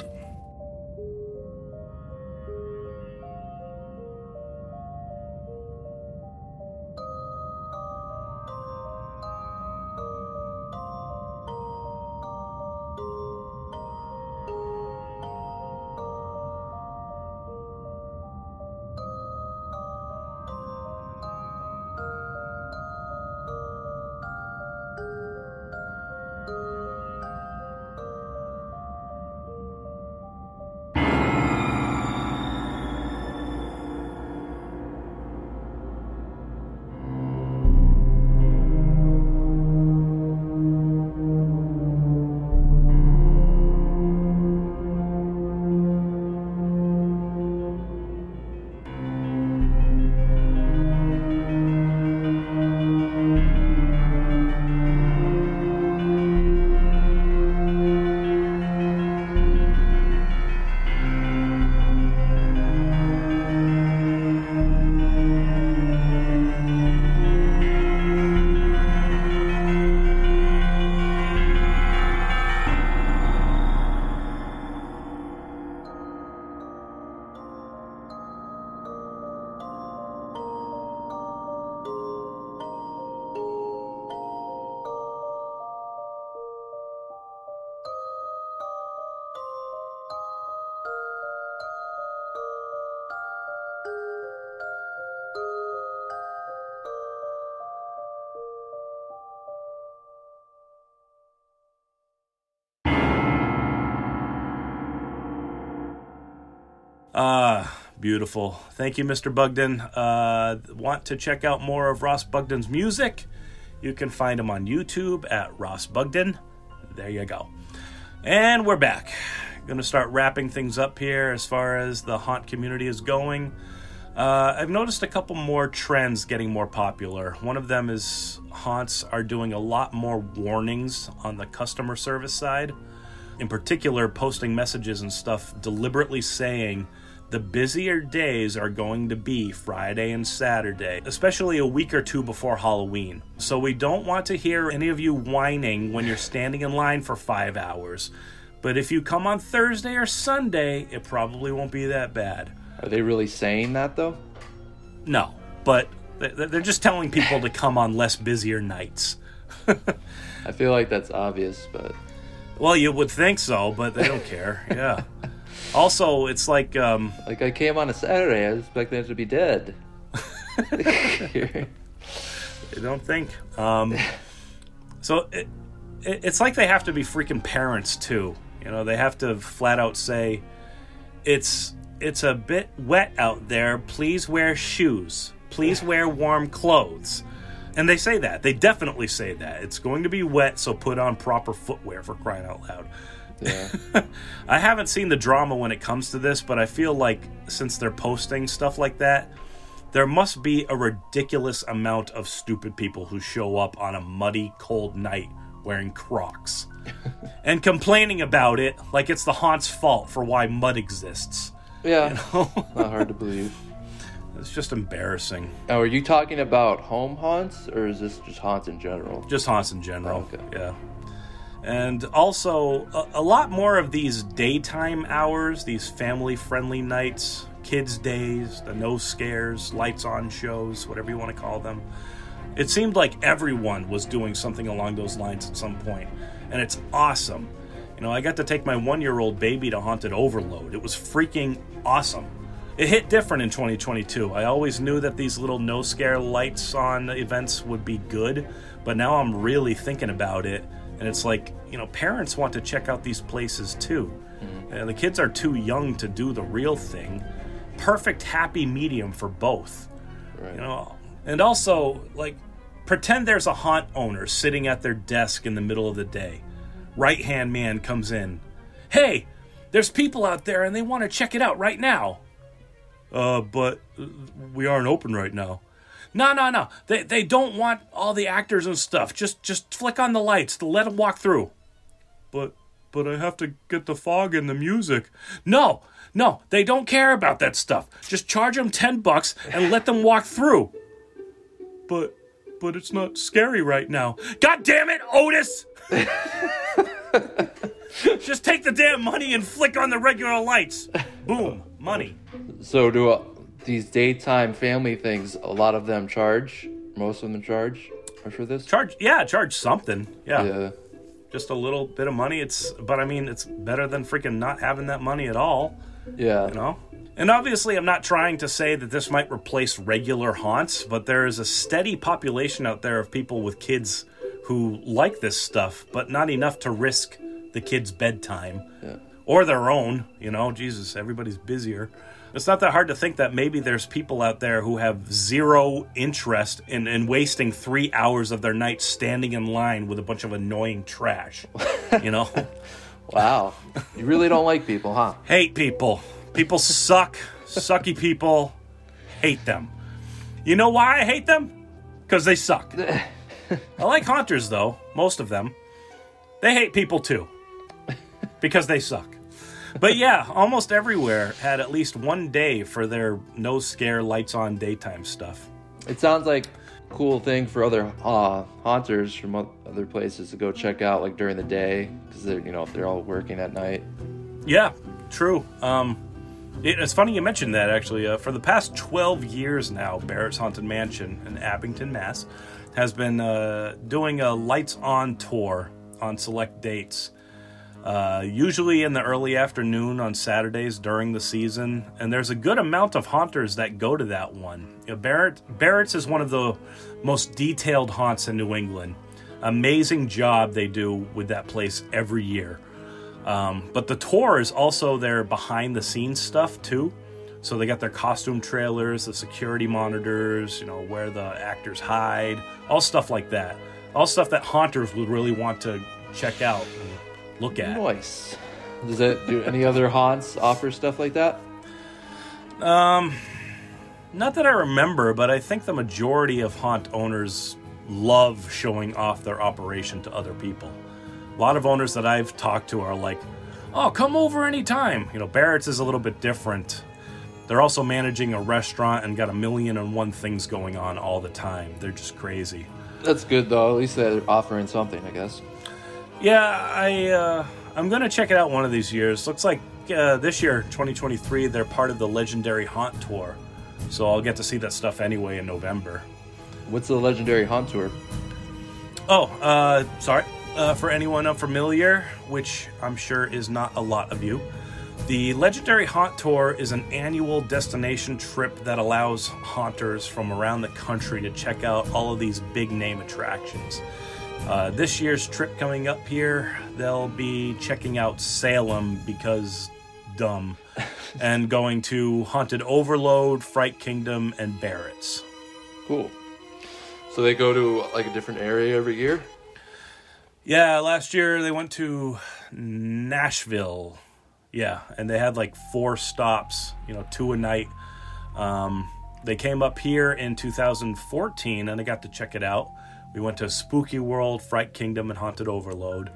B: Beautiful. Thank you, Mr. Bugden. Uh, want to check out more of Ross Bugden's music? You can find him on YouTube at Ross Bugden. There you go. And we're back. Going to start wrapping things up here as far as the haunt community is going. Uh, I've noticed a couple more trends getting more popular. One of them is haunts are doing a lot more warnings on the customer service side. In particular, posting messages and stuff deliberately saying the busier days are going to be Friday and Saturday, especially a week or two before Halloween. So we don't want to hear any of you whining when you're standing in line for five hours. But if you come on Thursday or Sunday, it probably won't be that bad.
C: Are they really saying that though?
B: No, but th- th- they're just telling people to come on less busier nights.
C: I feel like that's obvious, but
B: Well, you would think so, but they don't care. Yeah. Also, it's like um,
C: like I came on a Saturday, I was expecting it to be dead.
B: I don't think. Um, so it, it, it's like they have to be freaking parents too. You know, they have to flat out say, "It's it's a bit wet out there. Please wear shoes. Please wear warm clothes." And they say that. They definitely say that. It's going to be wet, so put on proper footwear for crying out loud.
C: Yeah.
B: I haven't seen the drama when it comes to this, but I feel like since they're posting stuff like that, there must be a ridiculous amount of stupid people who show up on a muddy, cold night wearing Crocs and complaining about it like it's the haunt's fault for why mud exists.
C: Yeah. Not hard to believe.
B: It's just embarrassing.
C: Now, are you talking about home haunts, or is this just haunts in general?
B: Just haunts in general.
C: Okay.
B: Yeah. And also, a, a lot more of these daytime hours, these family friendly nights, kids' days, the no scares, lights on shows, whatever you want to call them. It seemed like everyone was doing something along those lines at some point, and it's awesome. You know, I got to take my one year old baby to Haunted Overload. It was freaking awesome. It hit different in 2022. I always knew that these little no scare lights on events would be good, but now I'm really thinking about it, and it's like, you know, parents want to check out these places too. And the kids are too young to do the real thing. Perfect happy medium for both.
C: Right.
B: You know, and also like pretend there's a haunt owner sitting at their desk in the middle of the day. Right hand man comes in. Hey, there's people out there and they want to check it out right now. Uh, but uh, we aren't open right now. No, no, no. They they don't want all the actors and stuff. Just just flick on the lights to let them walk through. But but I have to get the fog and the music. No, no, they don't care about that stuff. Just charge them 10 bucks and let them walk through. But but it's not scary right now. God damn it, Otis! Just take the damn money and flick on the regular lights. Boom, money.
C: So, do uh, these daytime family things? A lot of them charge. Most of them charge for this.
B: Charge, yeah, charge something. Yeah.
C: Yeah.
B: Just a little bit of money. It's, but I mean, it's better than freaking not having that money at all.
C: Yeah.
B: you know and obviously i'm not trying to say that this might replace regular haunts but there is a steady population out there of people with kids who like this stuff but not enough to risk the kids bedtime or their own you know jesus everybody's busier it's not that hard to think that maybe there's people out there who have zero interest in, in wasting three hours of their night standing in line with a bunch of annoying trash you know
C: Wow. You really don't like people, huh?
B: hate people. People suck. Sucky people. Hate them. You know why I hate them? Because they suck. I like haunters, though, most of them. They hate people too. Because they suck. But yeah, almost everywhere had at least one day for their no scare lights on daytime stuff.
C: It sounds like a cool thing for other uh, haunters from other places to go check out, like during the day, because they're you know if they're all working at night.
B: Yeah, true. Um, it, it's funny you mentioned that actually. Uh, for the past 12 years now, Barrett's Haunted Mansion in Abington, Mass, has been uh, doing a lights on tour on select dates. Uh, usually in the early afternoon on Saturdays during the season, and there's a good amount of haunters that go to that one. You know, Barrett Barrett's is one of the most detailed haunts in New England. Amazing job they do with that place every year. Um, but the tour is also their behind the scenes stuff too. So they got their costume trailers, the security monitors, you know, where the actors hide, all stuff like that. All stuff that haunters would really want to check out look at.
C: Nice. Does that do any other haunts offer stuff like that?
B: Um, not that I remember, but I think the majority of haunt owners love showing off their operation to other people. A lot of owners that I've talked to are like, "Oh, come over anytime." You know, Barrett's is a little bit different. They're also managing a restaurant and got a million and one things going on all the time. They're just crazy.
C: That's good though. At least they're offering something, I guess.
B: Yeah, I uh, I'm gonna check it out one of these years. Looks like uh, this year, 2023, they're part of the legendary haunt tour, so I'll get to see that stuff anyway in November.
C: What's the legendary haunt tour?
B: Oh, uh, sorry. Uh, for anyone unfamiliar, which I'm sure is not a lot of you, the Legendary Haunt Tour is an annual destination trip that allows haunters from around the country to check out all of these big name attractions. Uh, this year's trip coming up here, they'll be checking out Salem because dumb, and going to Haunted Overload, Fright Kingdom, and Barrett's.
C: Cool. So they go to like a different area every year?
B: Yeah, last year they went to Nashville. Yeah, and they had like four stops, you know, two a night. Um, they came up here in 2014 and they got to check it out. We went to Spooky World, Fright Kingdom, and Haunted Overload.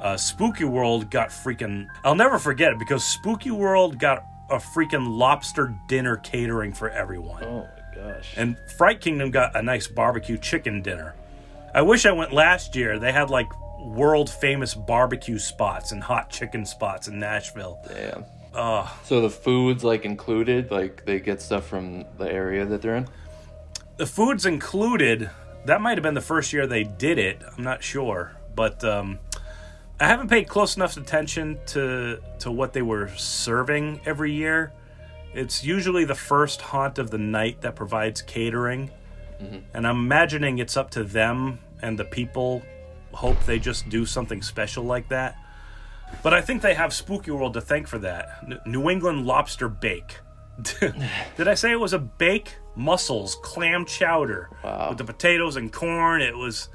B: Uh, Spooky World got freaking. I'll never forget it because Spooky World got a freaking lobster dinner catering for everyone.
C: Oh my gosh.
B: And Fright Kingdom got a nice barbecue chicken dinner. I wish I went last year. They had like world famous barbecue spots and hot chicken spots in Nashville.
C: Damn.
B: Uh,
C: So the food's like included, like they get stuff from the area that they're in?
B: the food's included. That might have been the first year they did it. I'm not sure, but um, I haven't paid close enough attention to to what they were serving every year. It's usually the first haunt of the night that provides catering, and I'm imagining it's up to them and the people hope they just do something special like that. But I think they have Spooky World to thank for that. N- New England lobster bake. Did I say it was a bake? Mussels, clam chowder
C: Wow.
B: with the potatoes and corn. It was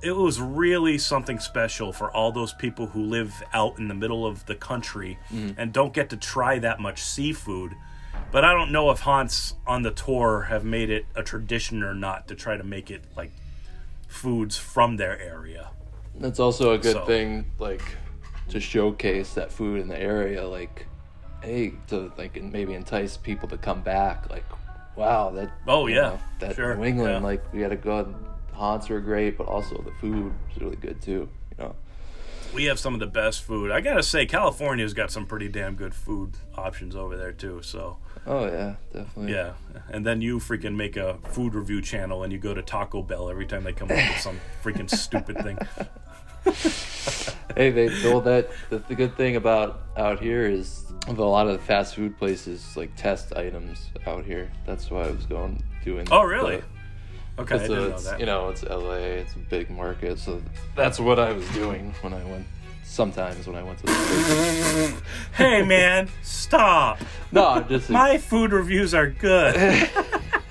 B: it was really something special for all those people who live out in the middle of the country mm. and don't get to try that much seafood. But I don't know if haunts on the tour have made it a tradition or not to try to make it like foods from their area.
C: That's also a good
B: So-
C: thing, like to showcase that food in the area, like hey, to like maybe entice people to come back. Like, wow, that
B: Oh, yeah.
C: know, that
B: Sure,
C: New England,
B: yeah.
C: like we had to go. Haunts were great, but also the food was really good too. You know,
B: We have some of the best food. I gotta say, California's got some pretty damn good food options over there too. So
C: oh yeah, definitely.
B: yeah, and then you freaking make a food review channel and you go to Taco Bell every time they come up with some freaking stupid thing.
C: Hey, they well that the, the good thing about out here is a lot of the fast food places like test items out here. That's why I was going doing.
B: Oh, really?
C: the-
B: Okay, I
C: So
B: didn't know
C: it's,
B: that.
C: you know, it's LA, it's a big market, so that's what I was doing when I went. Sometimes when I went to the.
B: Hey man, stop!
C: No, just
B: My food reviews are good.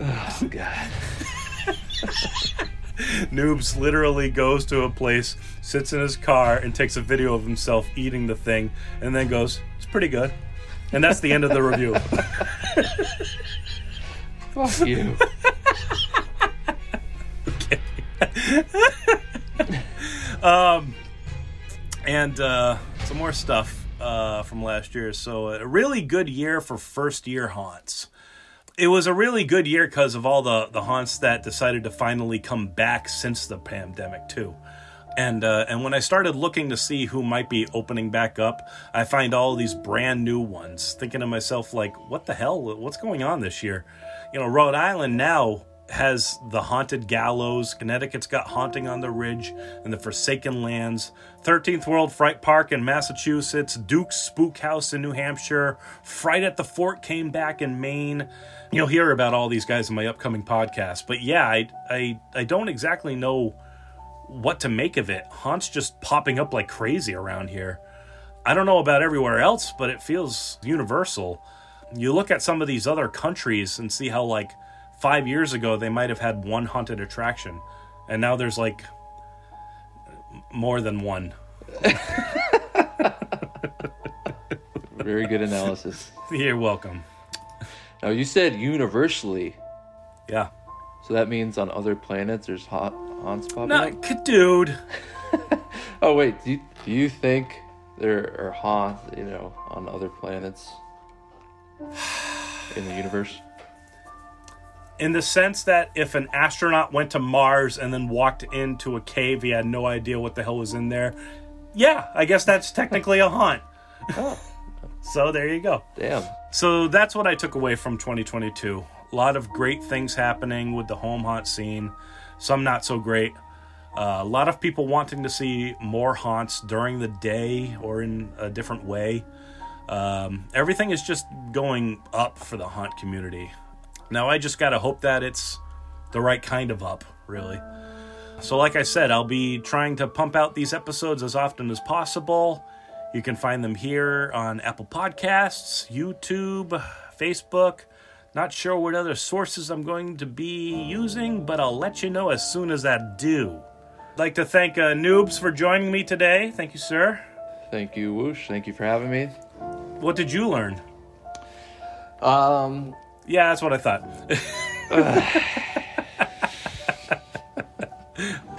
C: oh god.
B: Nubes literally goes to a place, sits in his car, and takes a video of himself eating the thing, and then goes, "It's pretty good," and that's the end of the review.
C: Fuck you.
B: and uh, some more stuff uh, from last year. So a really good year for first year haunts. It was a really good year because of all the the haunts that decided to finally come back since the pandemic too. And uh, and when I started looking to see who might be opening back up, I find all these brand new ones. Thinking to myself, like, what the hell? What's going on this year? You know, Rhode Island now has the haunted gallows. Connecticut's got haunting on the ridge and the Forsaken Lands. 13th World Fright Park in Massachusetts. Duke's Spook House in New Hampshire. Fright at the Fort came back in Maine. You'll hear about all these guys in my upcoming podcast. But yeah, I I, I don't exactly know what to make of it. Haunts just popping up like crazy around here. I don't know about everywhere else, but it feels universal. You look at some of these other countries and see how, like, five years ago they might have had one haunted attraction, and now there's like more than one.
C: Very good analysis.
B: You're welcome.
C: Now you said universally,
B: Yeah.
C: so that means on other planets there's hot haunts popping
B: No,
C: up.
B: dude.
C: Oh wait, do you, do you think there are haunts, you know, on other planets in the universe?
B: In the sense that if an astronaut went to Mars and then walked into a cave, he had no idea what the hell was in there. Yeah, I guess that's technically a haunt. so there you go.
C: Damn.
B: So that's what I took away from 2022. A lot of great things happening with the home haunt scene, some not so great. Uh, a lot of people wanting to see more haunts during the day or in a different way. Um, everything is just going up for the haunt community. Now I just gotta hope that it's the right kind of up, really. So, like I said, I'll be trying to pump out these episodes as often as possible. You can find them here on Apple Podcasts, YouTube, Facebook. Not sure what other sources I'm going to be using, but I'll let you know as soon as I do. I'd like to thank uh, Nubes for joining me today. Thank you, sir.
C: Thank you, Whoosh. Thank you for having me.
B: What did you learn?
C: Um,
B: Yeah, that's what I thought.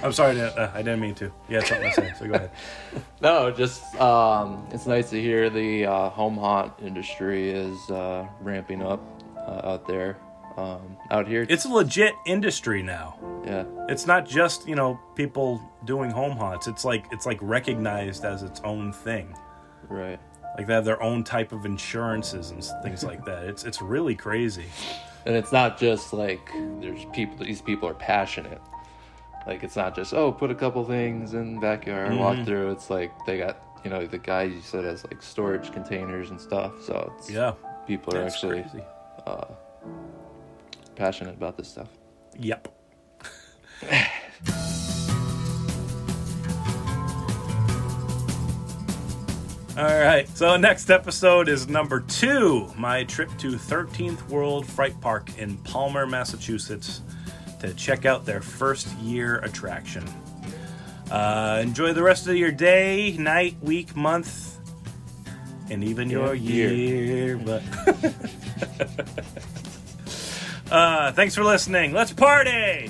B: I'm sorry, to, uh, I didn't mean to. Yeah, had something to say, so go ahead.
C: no, just um, it's nice to hear the uh, home haunt industry is uh, ramping up uh, out there. Um, out here,
B: It's a legit industry now.
C: yeah,
B: It's not just you know people doing home haunts. It's like it's like recognized as its own thing.
C: right.
B: Like they have their own type of insurances and things like that. It's it's really crazy.
C: And it's not just like there's people. These people are passionate. Like it's not just oh, put a couple things in the backyard, walk mm-hmm. through. It's like they got you know the guy you said has like storage containers and stuff. So it's,
B: Yeah,
C: people are
B: That's
C: actually
B: crazy.
C: Uh, passionate about this stuff.
B: Yep. All right. So next episode is number two. My trip to 13th World Fright Park in Palmer, Massachusetts, to check out their first year attraction. Uh, enjoy the rest of your day, night, week, month, and even your
C: Yeah,
B: year. But uh, thanks for listening. Let's party.